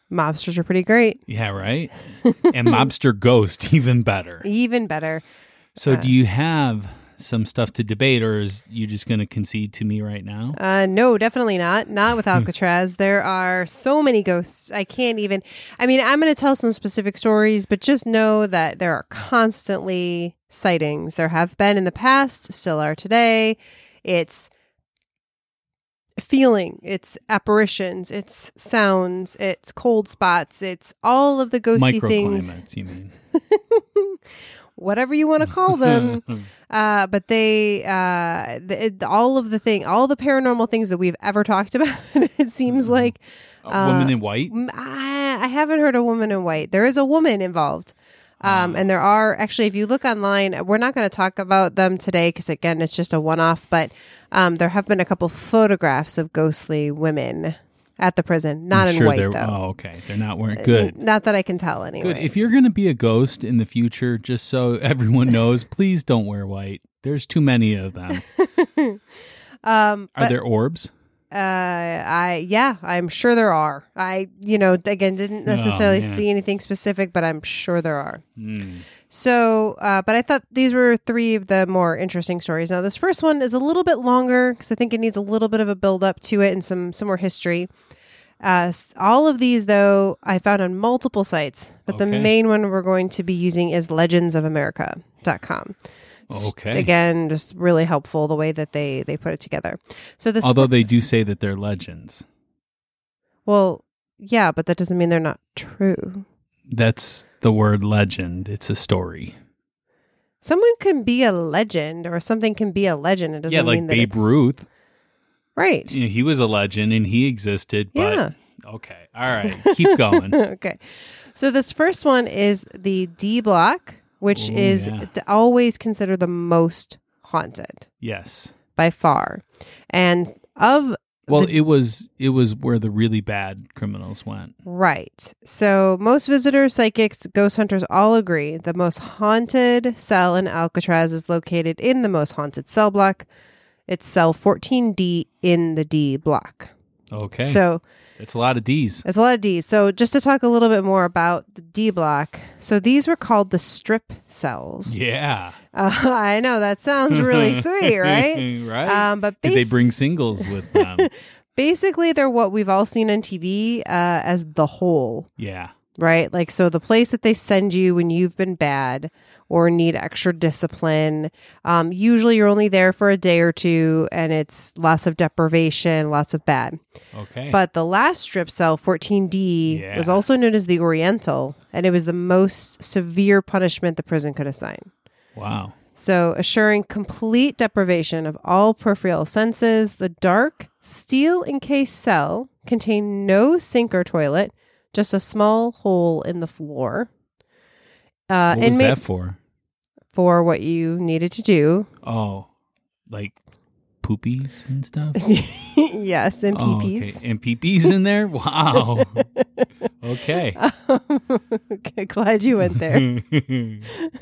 Mobsters are pretty great. Yeah, right. and mobster ghost even better. Even better. So, do you have some stuff to debate, or is you just going to concede to me right now? Uh, no, definitely not. Not with Alcatraz. there are so many ghosts. I can't even. I mean, I'm going to tell some specific stories, but just know that there are constantly sightings. There have been in the past, still are today. It's feeling, it's apparitions, it's sounds, it's cold spots, it's all of the ghosty things, Microclimates, you mean? whatever you want to call them. uh, but they, uh, the, it- all of the thing, all the paranormal things that we've ever talked about, it seems like A woman in white. I, I haven't heard a woman in white. There is a woman involved. Um, and there are actually, if you look online, we're not going to talk about them today because, again, it's just a one off. But um, there have been a couple photographs of ghostly women at the prison, not I'm in sure white, though. Oh, okay. They're not wearing good. Not that I can tell anyway. Good. If you're going to be a ghost in the future, just so everyone knows, please don't wear white. There's too many of them. um, Are but, there orbs? Uh, I yeah, I'm sure there are. I you know again didn't necessarily man. see anything specific, but I'm sure there are. Hmm. So, uh, but I thought these were three of the more interesting stories. Now, this first one is a little bit longer because I think it needs a little bit of a build up to it and some some more history. Uh, all of these, though, I found on multiple sites, but the main one we're going to be using is legendsofamerica.com. Oh, S- Okay. Again, just really helpful the way that they they put it together. So this, Although they do say that they're legends. well, yeah, but that doesn't mean they're not true. That's the word legend. It's a story. Someone can be a legend, or something can be a legend. It doesn't yeah, mean like that Babe Ruth. right? You know, he was a legend and he existed, but Yeah. okay. All right. Keep going. okay. So this first one is the D block, which Ooh, is yeah. always considered the most haunted yes. by far. And of Well, it was it was where the really bad criminals went. Right. So most visitors, psychics, ghost hunters all agree the most haunted cell in Alcatraz is located in the most haunted cell block. It's cell 14D in the D block. Okay. So it's a lot of D's. it's a lot of D's. So just to talk a little bit more about the D block. So these were called the strip cells. Yeah. Uh, I know that sounds really sweet, right? right. Um, but Did they bring singles with them? basically they're what we've all seen on TV uh, as the hole. yeah. right? Like, so the place that they send you when you've been bad or need extra discipline, um, usually you're only there for a day or two and it's lots of deprivation, lots of bad. Okay. But the last strip cell, 14D, Yeah. was also known as the Oriental, and it was the most severe punishment the prison could assign. wow. So, assuring complete deprivation of all peripheral senses, the dark, steel encased cell contained no sink or toilet, just a small hole in the floor. Uh, what was inmate that for? for what you needed to do. Oh, like poopies and stuff. yes, and Oh, peepees. okay. And peepees in there. Wow. okay. okay, glad you went there.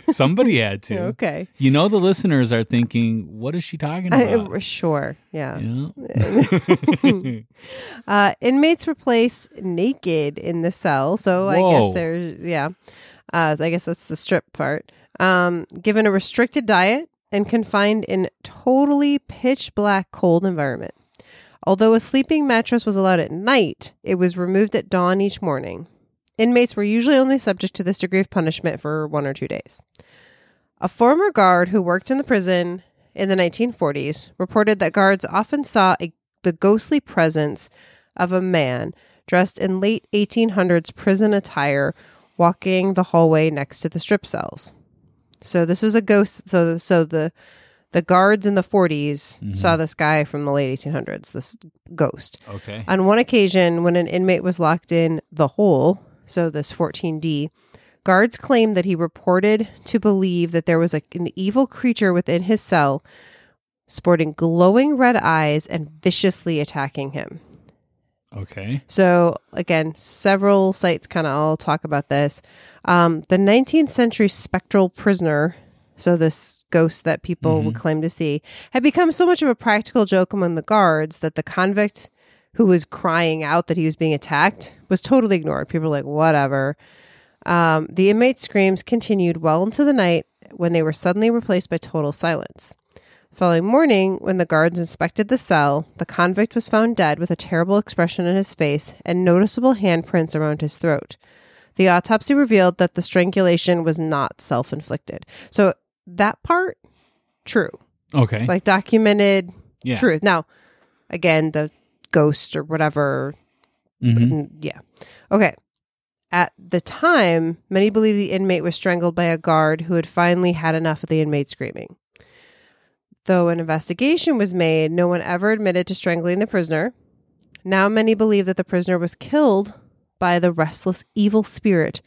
Somebody had to. okay. You know, the listeners are thinking, "What is she talking about?" I, sure. Yeah. Yeah. Uh, inmates were placed naked in the cell. So I guess there's, yeah. Uh, I guess that's the strip part. Um, given a restricted diet and confined in totally pitch black, cold environment. Although a sleeping mattress was allowed at night, it was removed at dawn each morning. Inmates were usually only subject to this degree of punishment for one or two days. A former guard who worked in the prison in the 1940s reported that guards often saw a, the ghostly presence of a man dressed in late 1800s prison attire walking the hallway next to the strip cells. So this was a ghost. So so the the guards in the 40s mm-hmm. saw this guy from the late 1800s. This ghost. okay. On one occasion, when an inmate was locked in the hole, so this 14D, guards claimed that he reported to believe that there was a, an evil creature within his cell sporting glowing red eyes and viciously attacking him. Okay. So, again, several sites kind of all talk about this. Um, the 19th century spectral prisoner, so this ghost that people would claim to see, had become so much of a practical joke among the guards that the convict who was crying out that he was being attacked was totally ignored. People were like, whatever. Um, the inmate's screams continued well into the night when they were suddenly replaced by total silence. The following morning, when the guards inspected the cell, the convict was found dead with a terrible expression on his face and noticeable handprints around his throat. The autopsy revealed that the strangulation was not self inflicted. So, that part, true. Okay. Like documented yeah. truth. Now, again, the ghost or whatever Mhm. Mm, Yeah. Okay. At the time, many believe the inmate was strangled by a guard who had finally had enough of the inmate screaming. Though an investigation was made, no one ever admitted to strangling the prisoner. Now, many believe that the prisoner was killed by the restless evil spirit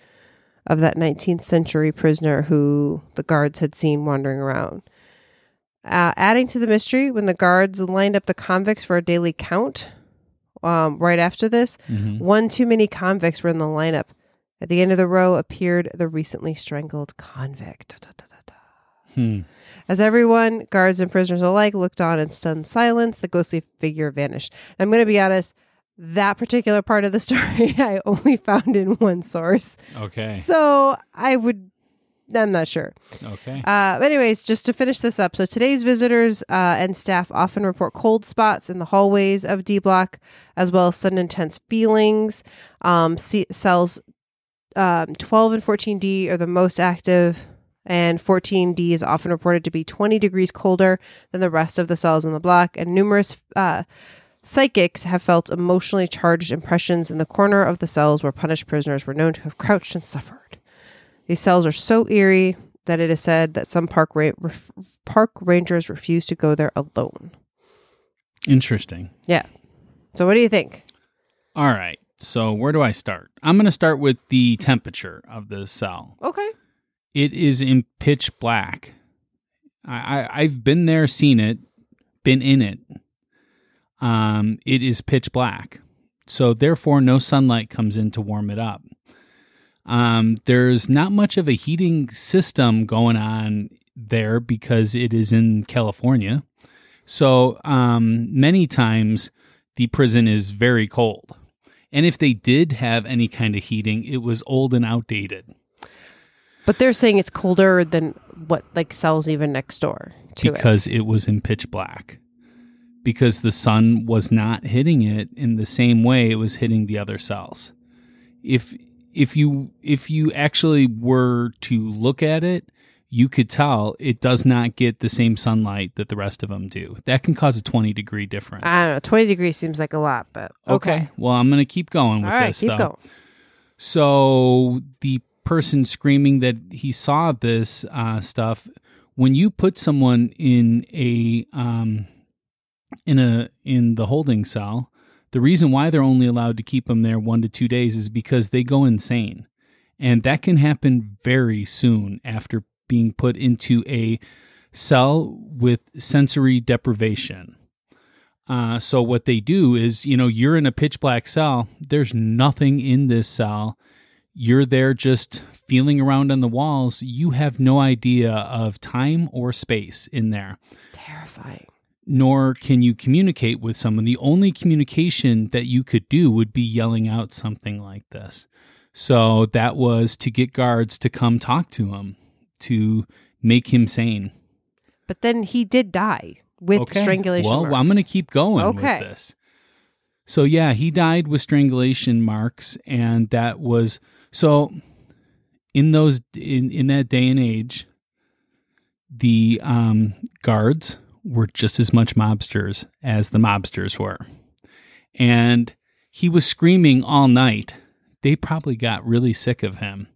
of that 19th century prisoner who the guards had seen wandering around. Uh, adding to the mystery, when the guards lined up the convicts for a daily count, um, right after this, Mhm. one too many convicts were in the lineup. At the end of the row appeared the recently strangled convict. Da, da, da. Hmm. As everyone, guards and prisoners alike, looked on in stunned silence, the ghostly figure vanished. I'm going to be honest, that particular part of the story I only found in one source. Okay. So I would, I'm not sure. Okay. Uh, anyways, just to finish this up, so today's visitors uh, and staff often report cold spots in the hallways of D Block, as well as sudden intense feelings. Um, C- cells um, 12 and 14D are the most active, and 14D is often reported to be 20 degrees colder than the rest of the cells in the block. And numerous uh, psychics have felt emotionally charged impressions in the corner of the cells where punished prisoners were known to have crouched and suffered. These cells are so eerie that it is said that some park ra- ref- park rangers refuse to go there alone. Interesting. Yeah. So, what do you think? All right. So where do I start? I'm going to start with the temperature of the cell. Okay. It is in pitch black. I, I I've been there, seen it, been in it. um, it is pitch black. So therefore, no sunlight comes in to warm it up. Um, there's not much of a heating system going on there because it is in California. So um, many times the prison is very cold. And if they did have any kind of heating, it was old and outdated But they're saying it's colder than what like cells even next door to it. because it was in pitch black. Because the sun was not hitting it in the same way it was hitting the other cells. If if you if you actually were to look at it, you could tell it does not get the same sunlight that the rest of them do. That can cause a 20 degree difference. I don't know. Twenty degrees seems like a lot, but okay. Well, I'm going to keep going with right, this keep though. going. So the person screaming that he saw this uh, stuff, when you put someone in a um, in a in the holding cell, the reason why they're only allowed to keep them there one to two days is because they go insane, and that can happen very soon after being put into a cell with sensory deprivation. Uh, so what they do is, you know, you're in a pitch black cell. There's nothing in this cell. You're there just feeling around on the walls. You have no idea of time or space in there, Terrifying. nor can you communicate with someone. The only communication that you could do would be yelling out something like this. So that was to get guards to come talk to him to make him sane. But then he did die with strangulation. Well, marks. I'm going to keep going Okay. with this. So yeah, he died with strangulation marks, and that was so. In those in in that day and age, the um, guards were just as much mobsters as the mobsters were, and he was screaming all night. They probably got really sick of him,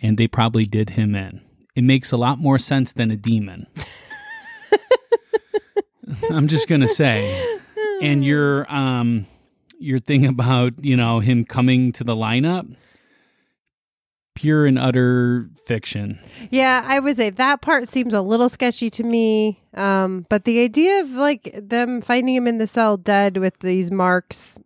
and they probably did him in. It makes a lot more sense than a demon. I'm just gonna say. And your um your thing about, you know, him coming to the lineup, pure and utter fiction. Yeah, I would say that part seems a little sketchy to me. Um, but the idea of like them finding him in the cell dead with these marks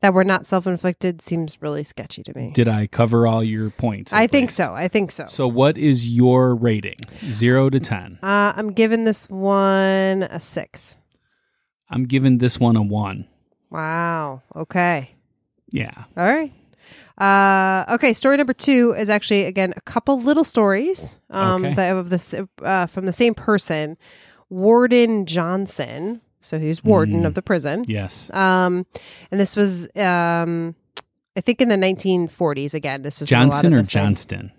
that were not self inflicted seems really sketchy to me. Did I cover all your points? I think least? so. I think so. So what is your rating? Zero to ten. Uh, I'm giving this one a six. I'm giving this one a one. Wow. Okay. Yeah. All right. Uh, okay. Story number two is actually again a couple little stories um, Okay. that of this uh, from the same person, Warden Johnson. So he was warden Mm. of the prison. Yes. Um, and this was um, I think in the 1940s. Again, this is when a lot Johnson or Johnston?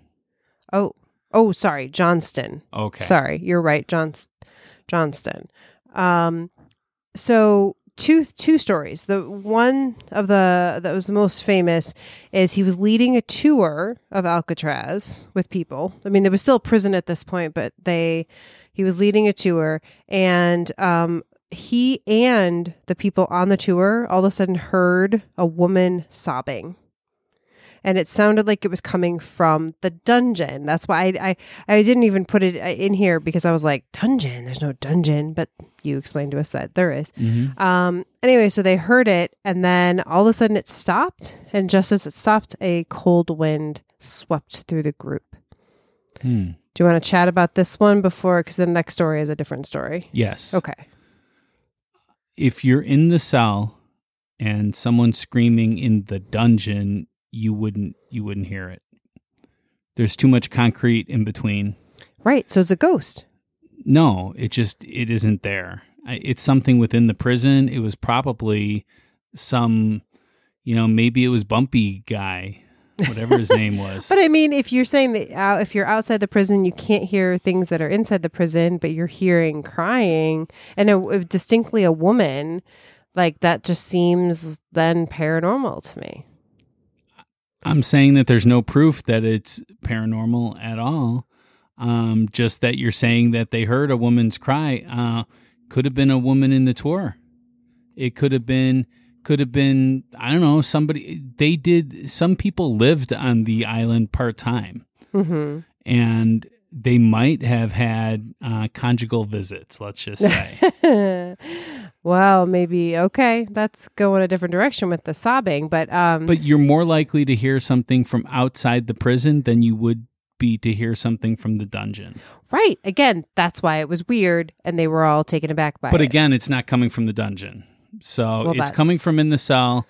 Oh, oh, sorry, Johnston. Okay. Sorry, you're right, Johns- Johnston. Um, so two two stories. The one of the that was the most famous is he was leading a tour of Alcatraz with people. I mean, there was still prison at this point, but they he was leading a tour, and um, he and the people on the tour all of a sudden heard a woman sobbing and it sounded like it was coming from the dungeon. That's why I, I I didn't even put it uh, in here because I was like dungeon. There's no dungeon, but you explained to us that there is. Mhm. Um. Anyway, so they heard it, and then all of a sudden it stopped, and just as it stopped, a cold wind swept through the group. Hmm. Do you want to chat about this one before? Because the next story is a different story. Yes. Okay. If you're in the cell and someone's screaming in the dungeon, you wouldn't you wouldn't hear it. There's too much concrete in between. Right. So it's a ghost. No, it just it isn't there. It's something within the prison. It was probably some, you know, maybe it was Bumpy guy, whatever his name was. But I mean, if you're saying that out, if you're outside the prison, you can't hear things that are inside the prison, but you're hearing crying and a- distinctly a woman, like that just seems then paranormal to me. I'm saying that there's no proof that it's paranormal at all. Um, just that you're saying that they heard a woman's cry. Uh, could have been a woman in the tour. It could have been, could have been, I don't know, somebody. They did, some people lived on the island part time hmm and they might have had uh, conjugal visits, let's just say. Well, maybe okay. That's going a different direction with the sobbing, but um, But you're more likely to hear something from outside the prison than you would be to hear something from the dungeon. right again, that's why it was weird, and they were all taken aback by it. But it. again, it's not coming from the dungeon. So Well, it's that's- coming from in the cell.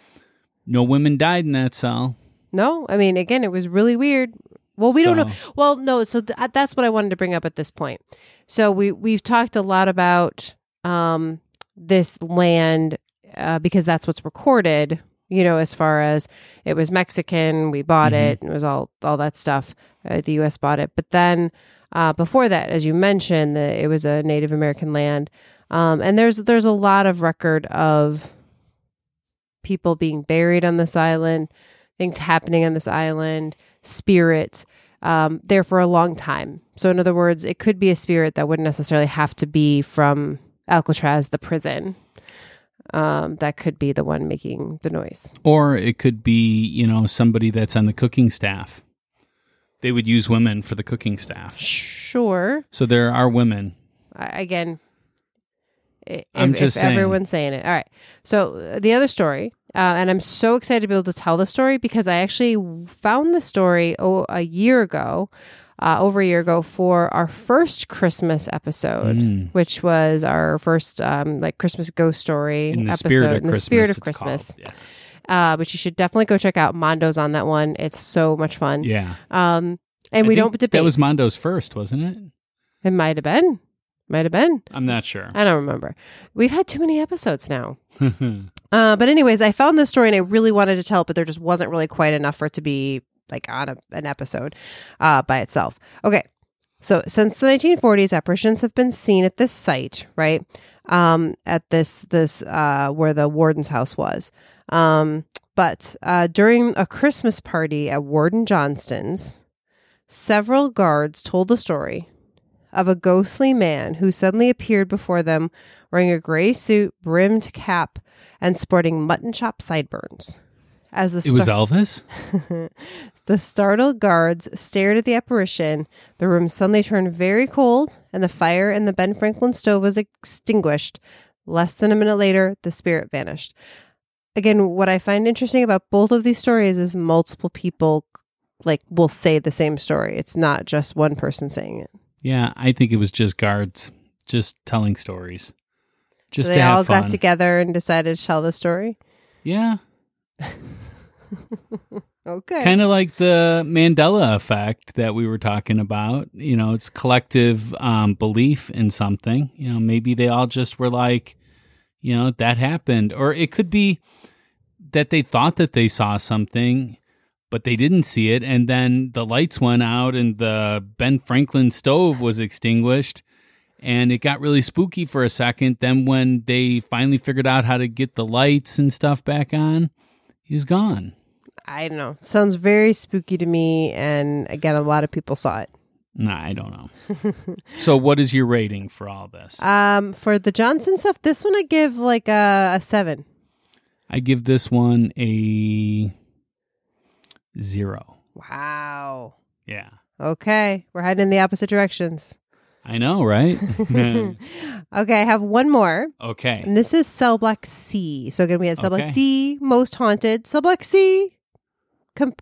No women died in that cell. No, I mean, again, it was really weird. Well, we don't know. So- Well, no. So th- that's what I wanted to bring up at this point. So we we've talked a lot about um, this land uh, because that's what's recorded. You know, as far as it was Mexican, we bought Mhm. it. It was all all that stuff. Uh, the U.S. bought it, but then uh, before that, as you mentioned, the, it was a Native American land. Um, and there's there's a lot of record of people being buried on this island, things happening on this island, spirits um, there for a long time. So, in other words, it could be a spirit that wouldn't necessarily have to be from Alcatraz, the prison. Um, that could be the one making the noise. Or it could be, you know, somebody that's on the cooking staff. They would use women for the cooking staff. Sure. So there are women. I, again, i- I'm just if saying. everyone's saying it. All right. So uh, the other story, uh, and I'm so excited to be able to tell the story because I actually found the story oh, a year ago, uh, over a year ago for our first Christmas episode, Mm. which was our first um, like Christmas ghost story In the episode spirit in the Christmas. spirit of Christmas. Yeah. Uh, which you should definitely go check out. Mondo's on that one. It's so much fun. Yeah. Um, and I we don't debate. That was Mondo's first, wasn't it? it might have been. Might have been. I'm not sure. I don't remember. We've had too many episodes now. Uh, but anyways, I found this story and I really wanted to tell it, but there just wasn't really quite enough for it to be like on a, an episode uh, by itself. Okay. So since the 1940s, apparitions have been seen at this site, right? Um, at this this uh, where the warden's house was. Um, but uh, during a Christmas party at Warden Johnston's, several guards told the story of a ghostly man who suddenly appeared before them wearing a gray suit, brimmed cap, and sporting mutton chop sideburns. As the it was Elvis? the startled guards stared at the apparition, the room suddenly turned very cold, and the fire in the Ben Franklin stove was extinguished. Less than a minute later, the spirit vanished. Again, what I find interesting about both of these stories is multiple people like will say the same story. It's not just one person saying it. Yeah, I think it was just guards just telling stories. Just so they all fun. got together and decided to tell the story. Yeah. Okay. Kind of like the Mandela effect that we were talking about. You know, it's collective um, belief in something. You know, maybe they all just were like, you know, that happened. Or it could be that they thought that they saw something, but they didn't see it. And then the lights went out and the Ben Franklin stove was extinguished. And it got really spooky for a second. Then, when they finally figured out how to get the lights and stuff back on, he's gone. I don't know. Sounds very spooky to me. And again, a lot of people saw it. Nah, I don't know. so, what is your rating for all this? Um, for the Johnson stuff, this one I give like a, a seven. I give this one a zero. Wow. Yeah, Okay, we're heading in the opposite directions. I know, right? Okay, I have one more, okay. and this is Cell Block C. So again, we had Cell Okay. Block D, most haunted. Cell Block C, com-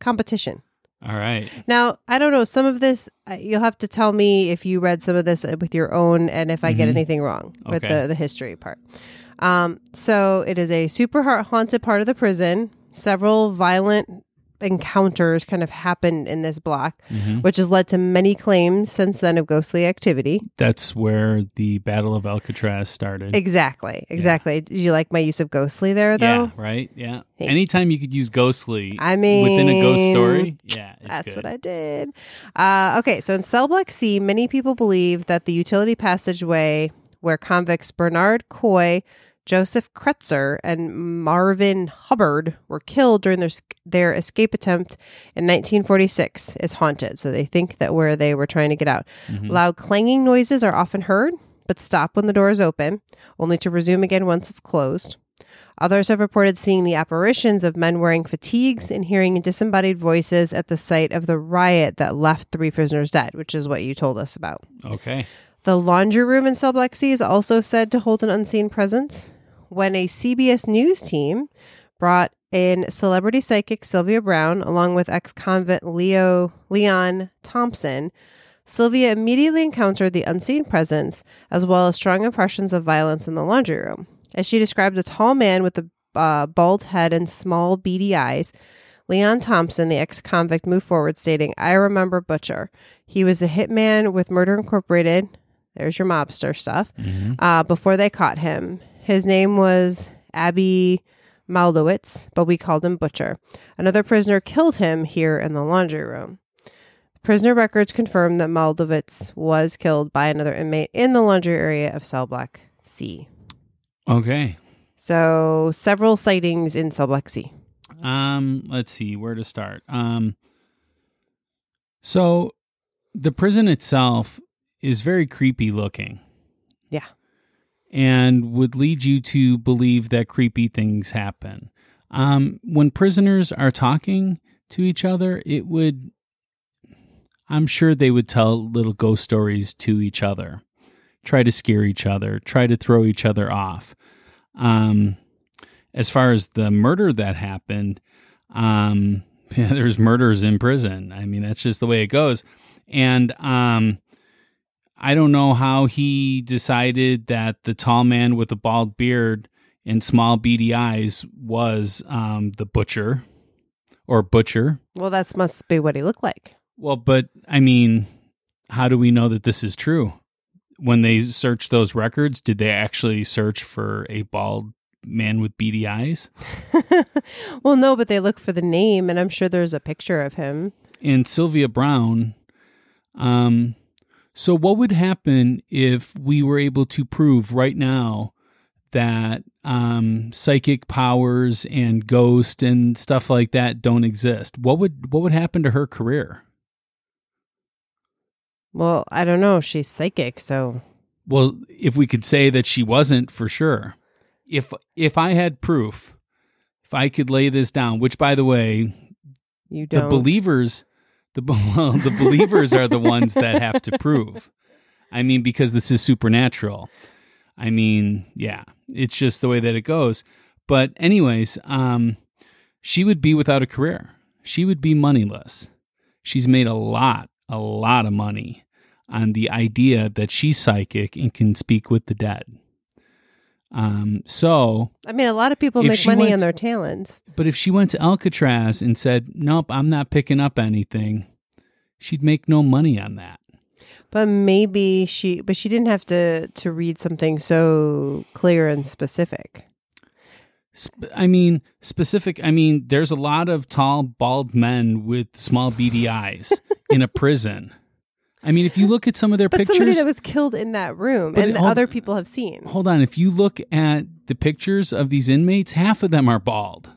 competition. All right. Now, I don't know. Some of this, you'll have to tell me if you read some of this uh, with your own and if I get Mhm. anything wrong with Okay. the, the history part. Um, so it is a super haunted part of the prison. Several violent encounters kind of happened in this block, Mhm. which has led to many claims since then of ghostly activity. That's where the Battle of Alcatraz started. Exactly. Exactly. Did you like my use of ghostly there, though? Yeah, right? Yeah. Hey. Anytime you could use ghostly I mean, within a ghost story, yeah, it's That's good. what I did. Uh, okay, so in Cell Block C, many people believe that the utility passageway where convicts Bernard Coy, Joseph Cretzer, and Marvin Hubbard were killed during their their escape attempt in 1946 is haunted. So they think that where they were trying to get out. Mhm. Loud clanging noises are often heard, but stop when the door is open, only to resume again once it's closed. Others have reported seeing the apparitions of men wearing fatigues and hearing disembodied voices at the site of the riot that left three prisoners dead, which is what you told us about. Okay. The laundry room in Cell Block C is also said to hold an unseen presence. When a CBS News team brought in celebrity psychic Sylvia Browne along with ex-convict Leo Leon Thompson, Sylvia immediately encountered the unseen presence as well as strong impressions of violence in the laundry room. As she described a tall man with a uh, bald head and small beady eyes, Leon Thompson, the ex convict, moved forward, stating, I remember Butcher. He was a hitman with Murder Incorporated. There's your mobster stuff. Uh, before they caught him, his name was Abie Maldowitz, but we called him Butcher. Another prisoner killed him here in the laundry room. Prisoner records confirm that Maldowitz was killed by another inmate in the laundry area of cell block C. Okay. So, several sightings in cell block C. Um, let's see where to start. Um, so the prison itself is very creepy looking. Yeah. And would lead you to believe that creepy things happen. Um, when prisoners are talking to each other, it would, I'm sure they would tell little ghost stories to each other, try to scare each other, try to throw each other off. Um, as far as the murder that happened, um, yeah, there's murders in prison. I mean, that's just the way it goes. And um, I don't know how he decided that the tall man with the bald beard and small beady eyes was um, the butcher or butcher. Well, that must be what he looked like. Well, but I mean, how do we know that this is true? When they searched those records, did they actually search for a bald man with beady eyes? well, no, but they look for the name, and I'm sure there's a picture of him. and Sylvia Browne. Um, so what would happen if we were able to prove right now that um, psychic powers and ghost and stuff like that don't exist? What would what would happen to her career? Well, I don't know. She's psychic, so Well, if we could say that she wasn't for sure. If if I had proof, if I could lay this down, which by the way, you don't. the believers the well, the believers are the ones that have to prove. I mean because this is supernatural. I mean yeah it's just the way that it goes. But anyways um she would be without a career. She would be moneyless. She's made a lot a lot of money on the idea that she's psychic and can speak with the dead um so I mean, a lot of people make money on their talents. but if she went to Alcatraz and said, "Nope, I'm not picking up anything," she'd make no money on that. But maybe she, but she didn't have to to read something so clear and specific. I mean, specific. I mean, there's a lot of tall, bald men with small, beady eyes in a prison. I mean, if you look at some of their pictures, But somebody that was killed in that room, and it- hold- other people have seen. hold on. If you look at the pictures of these inmates, half of them are bald,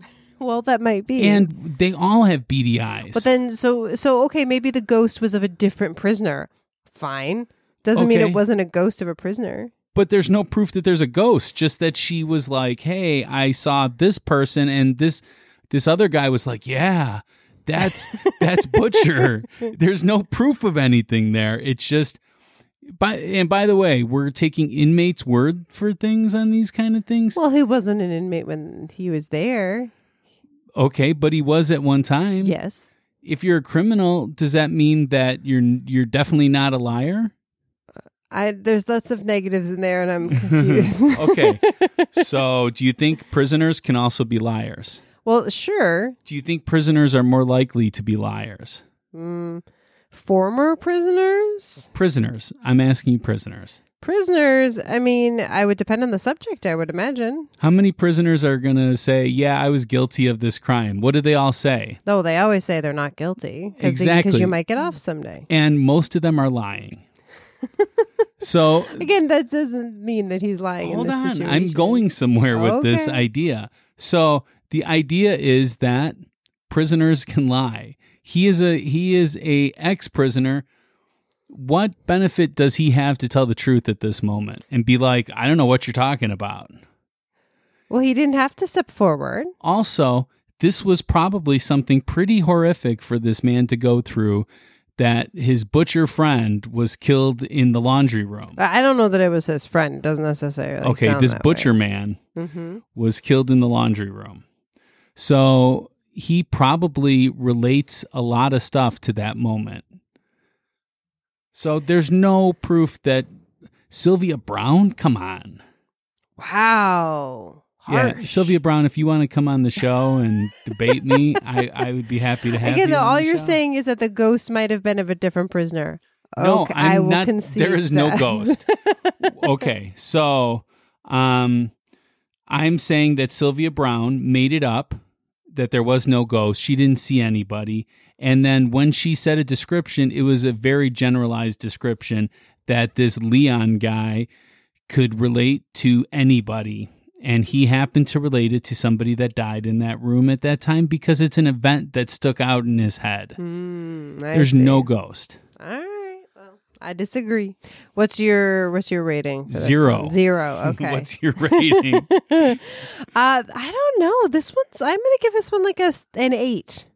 Well, that might be. and they all have beady eyes. but then, so so okay, maybe the ghost was of a different prisoner. Fine, doesn't mean it wasn't a ghost of a prisoner. but there's no proof that there's a ghost just that she was like hey i saw this person and this this other guy was like yeah that's that's butcher. There's no proof of anything there. It's just by and by the way we're taking inmates word for things on these kind of things. Well, he wasn't an inmate when he was there. okay but he was at one time. Yes. if you're a criminal does that mean that you're you're definitely not a liar? I there's lots of negatives in there, and I'm confused. okay. So do you think prisoners can also be liars well, sure. Do you think prisoners are more likely to be liars? Mm, former prisoners, Prisoners. I'm asking you, prisoners. prisoners. I mean, I would depend on the subject. I would imagine. How many prisoners are going to say, Yeah, I was guilty of this crime? What do they all say? Though they always say they're not guilty because Exactly. you might get off someday. And most of them are lying. so Again, that doesn't mean that he's lying. hold in this on. I'm going somewhere with this idea. So the idea is that prisoners can lie. He is a he is a ex-prisoner. What benefit does he have to tell the truth at this moment and be like, I don't know what you're talking about? Well, he didn't have to step forward. Also, this was probably something pretty horrific for this man to go through that his butcher friend was killed in the laundry room. I don't know that it was his friend. It doesn't necessarily. okay, this butcher man hmm was killed in the laundry room. So he probably relates a lot of stuff to that moment. So there's no proof that Sylvia Browne, come on. Wow. Yeah, Sylvia Browne, if you want to come on the show and debate me, I, I would be happy to have Again, you. though, all you're show. saying is that the ghost might have been of a different prisoner. No, Okay, I'm I will not. concede There is no ghost. okay, so um, I'm saying that Sylvia Browne made it up that there was no ghost. She didn't see anybody, and then when she said a description, it was a very generalized description that this Leon guy could relate to anybody. And he happened to relate it to somebody that died in that room at that time because it's an event that stuck out in his head. Hmm, I There's see. no ghost. All right. I disagree. What's your What's your rating? Zero. Zero. Okay. What's your rating? uh, I don't know. This one's. I'm gonna give this one like a an eight.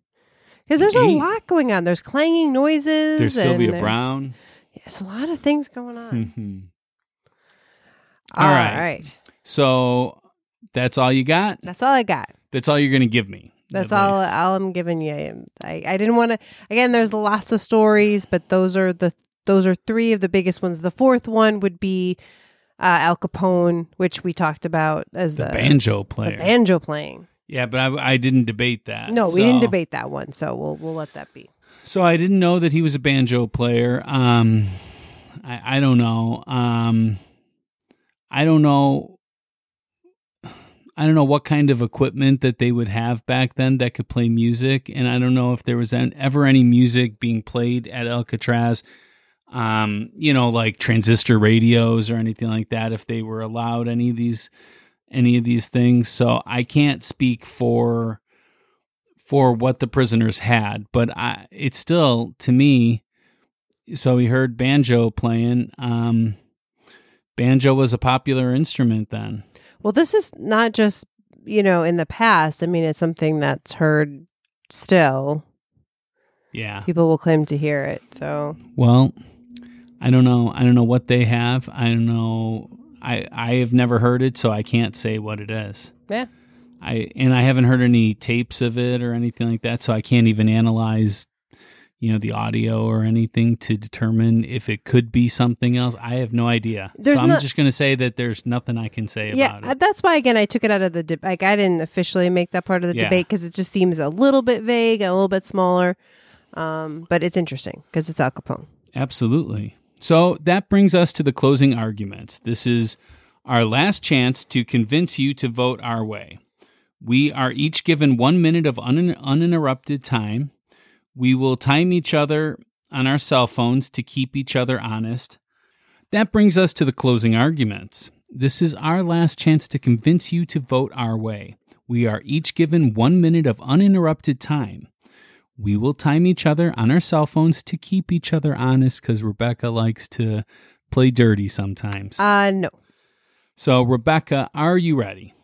Because there's a lot going on. There's clanging noises. There's Sylvia Browne. There's a lot of things going on. Mhm. All All right. right. So that's all you got. That's all I got. That's all you're going to give me. That's all, all I'm giving you. I, I didn't want to. Again, there's lots of stories, but those are the those are three of the biggest ones. The fourth one would be uh, Al Capone, which we talked about as the the, banjo the player. banjo playing. yeah, but I, I didn't debate that. No, we didn't debate that one, so we'll we'll let that be. So I didn't know that he was a banjo player. Um, I, I don't know. Um, I don't know. I don't know what kind of equipment that they would have back then that could play music, and I don't know if there was an, ever any music being played at Alcatraz. Um, you know, like transistor radios or anything like that. If they were allowed any of these, any of these things, so I can't speak for for what the prisoners had, but I, it's still to me. So we heard banjo playing. Um, banjo was a popular instrument then. Well, this is not just you know in the past. I mean, it's something that's heard still. Yeah. People will claim to hear it. So Well, I don't know. I don't know what they have. I don't know. I I have never heard it, so I can't say what it is. yeah, I and I haven't heard any tapes of it or anything like that, so I can't even analyze, you know, the audio or anything to determine if it could be something else. I have no idea. There's so I'm not- just going to say that there's nothing I can say yeah. about it. That's why again I took it out of the de- like I didn't officially make that part of the Yeah. debate because it just seems a little bit vague a little bit smaller. Um, but it's interesting because it's Al Capone. Absolutely. So that brings us to the closing arguments. This is our last chance to convince you to vote our way. We are each given one minute of un- uninterrupted time. We will time each other on our cell phones to keep each other honest. That brings us to the closing arguments. This is our last chance to convince you to vote our way. We are each given one minute of uninterrupted time. We will time each other on our cell phones to keep each other honest because Rebecca likes to play dirty sometimes. Uh, no, so, Rebecca, are you ready?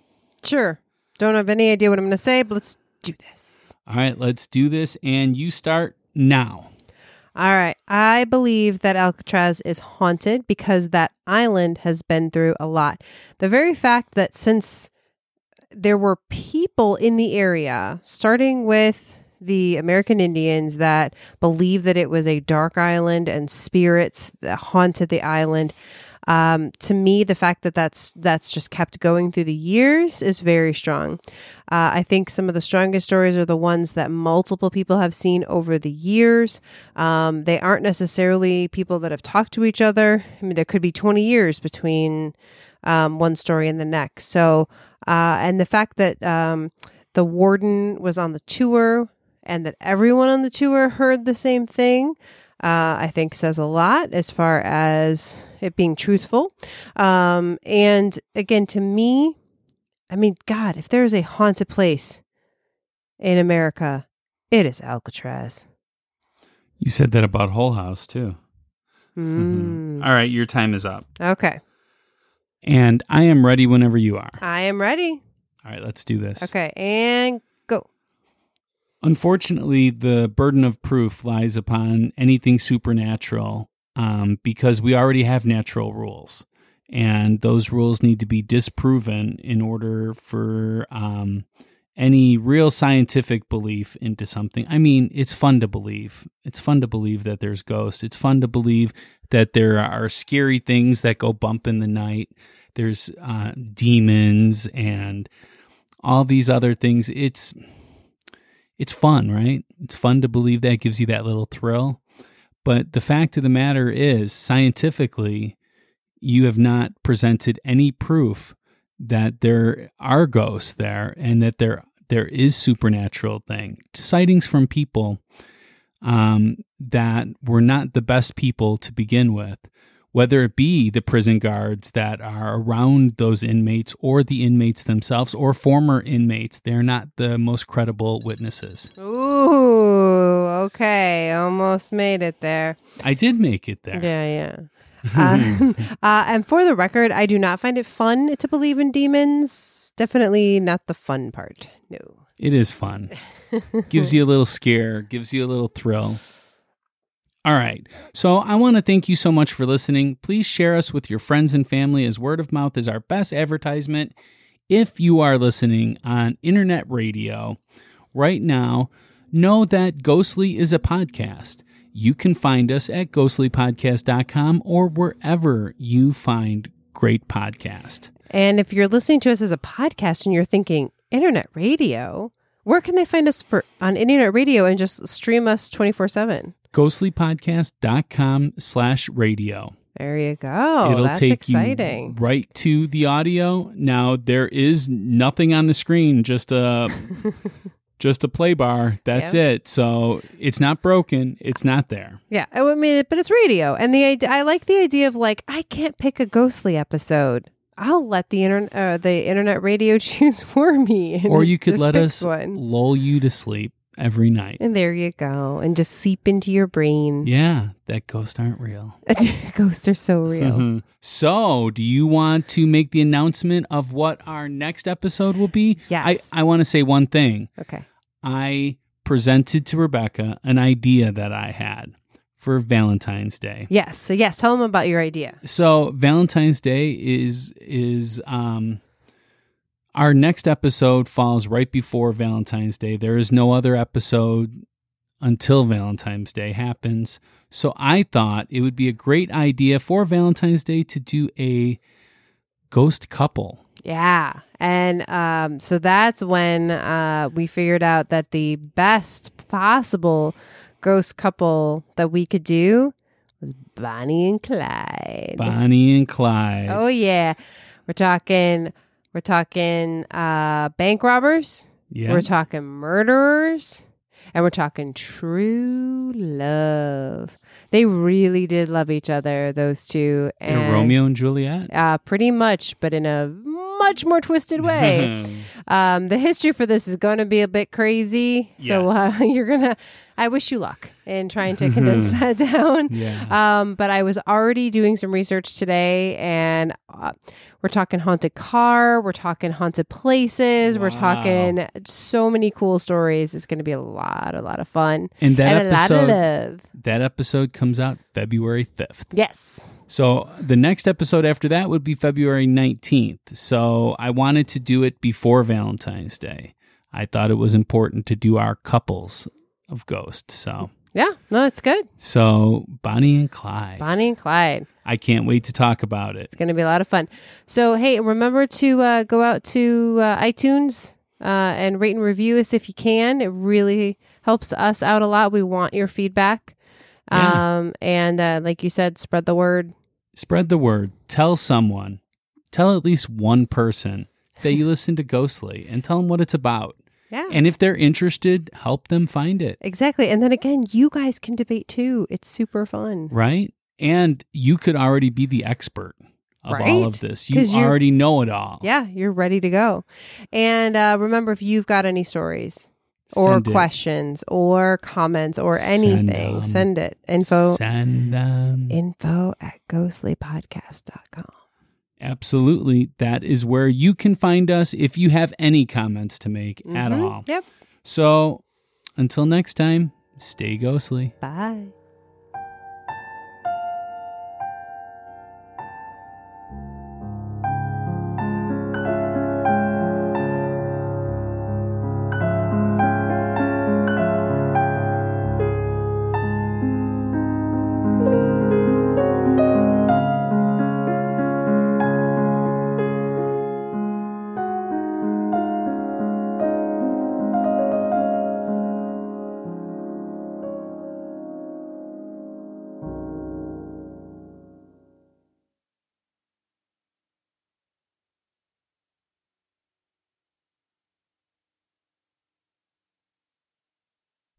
sure. Don't have any idea what I'm going to say, but let's do this. All right, let's do this. And you start now. All right. I believe that Alcatraz is haunted because that island has been through a lot. The very fact that since there were people in the area, starting with the American Indians that believed that it was a dark island and spirits that haunted the island. Um, to me, the fact that that's that's just kept going through the years is very strong. Uh, I think some of the strongest stories are the ones that multiple people have seen over the years. Um, they aren't necessarily people that have talked to each other. I mean, there could be 20 years between um, one story and the next. So, uh, and the fact that um, the warden was on the tour and that everyone on the tour heard the same thing. Uh, I think says a lot as far as it being truthful. Um, and again, to me, I mean, God, if there is a haunted place in America, it is Alcatraz. You said that about Whole House, too. Mm. All right, your time is up. Okay, And I am ready whenever you are. I am ready. All right, let's do this. Okay, and. Unfortunately, the burden of proof lies upon anything supernatural um, because we already have natural rules. And those rules need to be disproven in order for um, any real scientific belief into something. I mean, it's fun to believe. It's fun to believe that there's ghosts. It's fun to believe that there are scary things that go bump in the night. There's uh, demons and all these other things. It's it's fun, right? It's fun to believe that gives you that little thrill. But the fact of the matter is, scientifically, you have not presented any proof that there are ghosts there and that there there is supernatural thing sightings from people um, that were not the best people to begin with whether it be the prison guards that are around those inmates or the inmates themselves or former inmates they're not the most credible witnesses Ooh, okay. Almost made it there. i did make it there Yeah, yeah. uh, uh, and for the record, I do not find it fun to believe in demons. Definitely not the fun part. No. It is fun. gives you a little scare, gives you a little thrill. All right. So I want to thank you so much for listening. Please share us with your friends and family as word of mouth is our best advertisement. If you are listening on internet radio right now, know that Ghostly is a podcast. You can find us at ghostlypodcast.com or wherever you find great podcast. And if you're listening to us as a podcast and you're thinking internet radio, where can they find us for on internet radio and just stream us 24 7? ghostlypodcast.com slash radio. There you go. It'll That's take exciting. you right to the audio. Now there is nothing on the screen, just a just a play bar. That's Yeah. it. So it's not broken. It's not there. Yeah, I mean, but it's radio, and the I like the idea of like I can't pick a ghostly episode. I'll let the internet, uh, the internet radio choose for me, Or you could let us one. lull you to sleep every night. And there you go, and just seep into your brain. Yeah, that ghosts aren't real. Ghosts are so real. Mhm. So, do you want to make the announcement of what our next episode will be? Yes. I, I want to say one thing. Okay. I presented to Rebecca an idea that I had for Valentine's Day. Yes. So yes, tell them about your idea. So Valentine's Day is is um our next episode falls right before Valentine's Day. There is no other episode until Valentine's Day happens. So I thought it would be a great idea for Valentine's Day to do a ghost couple. Yeah. And um, so that's when uh, we figured out that the best possible ghost couple that we could do was Bonnie and Clyde. Bonnie and Clyde. Oh yeah. We're talking we're talking uh bank robbers. yeah. We're talking murderers. And we're talking true love. They really did love each other, those two. And And Romeo and Juliet. Uh, pretty much, but in a much more twisted way. um, the history for this is going to be a bit crazy. So uh, you're going to, I wish you luck in trying to condense that down. yeah. Um, but I was already doing some research today, and uh, we're talking haunted car, we're talking haunted places, we're talking so many cool stories. It's going to be a lot, a lot of fun, and that and a lot of episode that episode comes out February 5th. Yes. So the next episode after that would be February 19th. So I wanted to do it before Valentine's Day. I thought it was important to do our couples of ghosts. So Yeah. No, it's good. so Bonnie and Clyde. Bonnie and Clyde. I can't wait to talk about it. It's going to be a lot of fun. So, hey, remember to uh, go out to uh, iTunes uh, and rate and review us if you can. It really helps us out a lot. We want your feedback. Yeah. Um, and uh, like you said, spread the word. Spread the word. Tell someone. Tell at least one person that you listen to Ghostly and tell them what it's about. Yeah. And if they're interested, help them find it. exactly. And then again, you guys can debate too. It's super fun. Right? And you could already be the expert of all of this. You're- already know it all. Yeah, you're ready to go. And uh, remember, if you've got any stories or Send it. questions or comments or Send send it. Info Send them. info at ghostlypodcast.com. Absolutely. That is where you can find us if you have any comments to make at Mhm. all. Yep. So until next time, stay ghostly. Bye.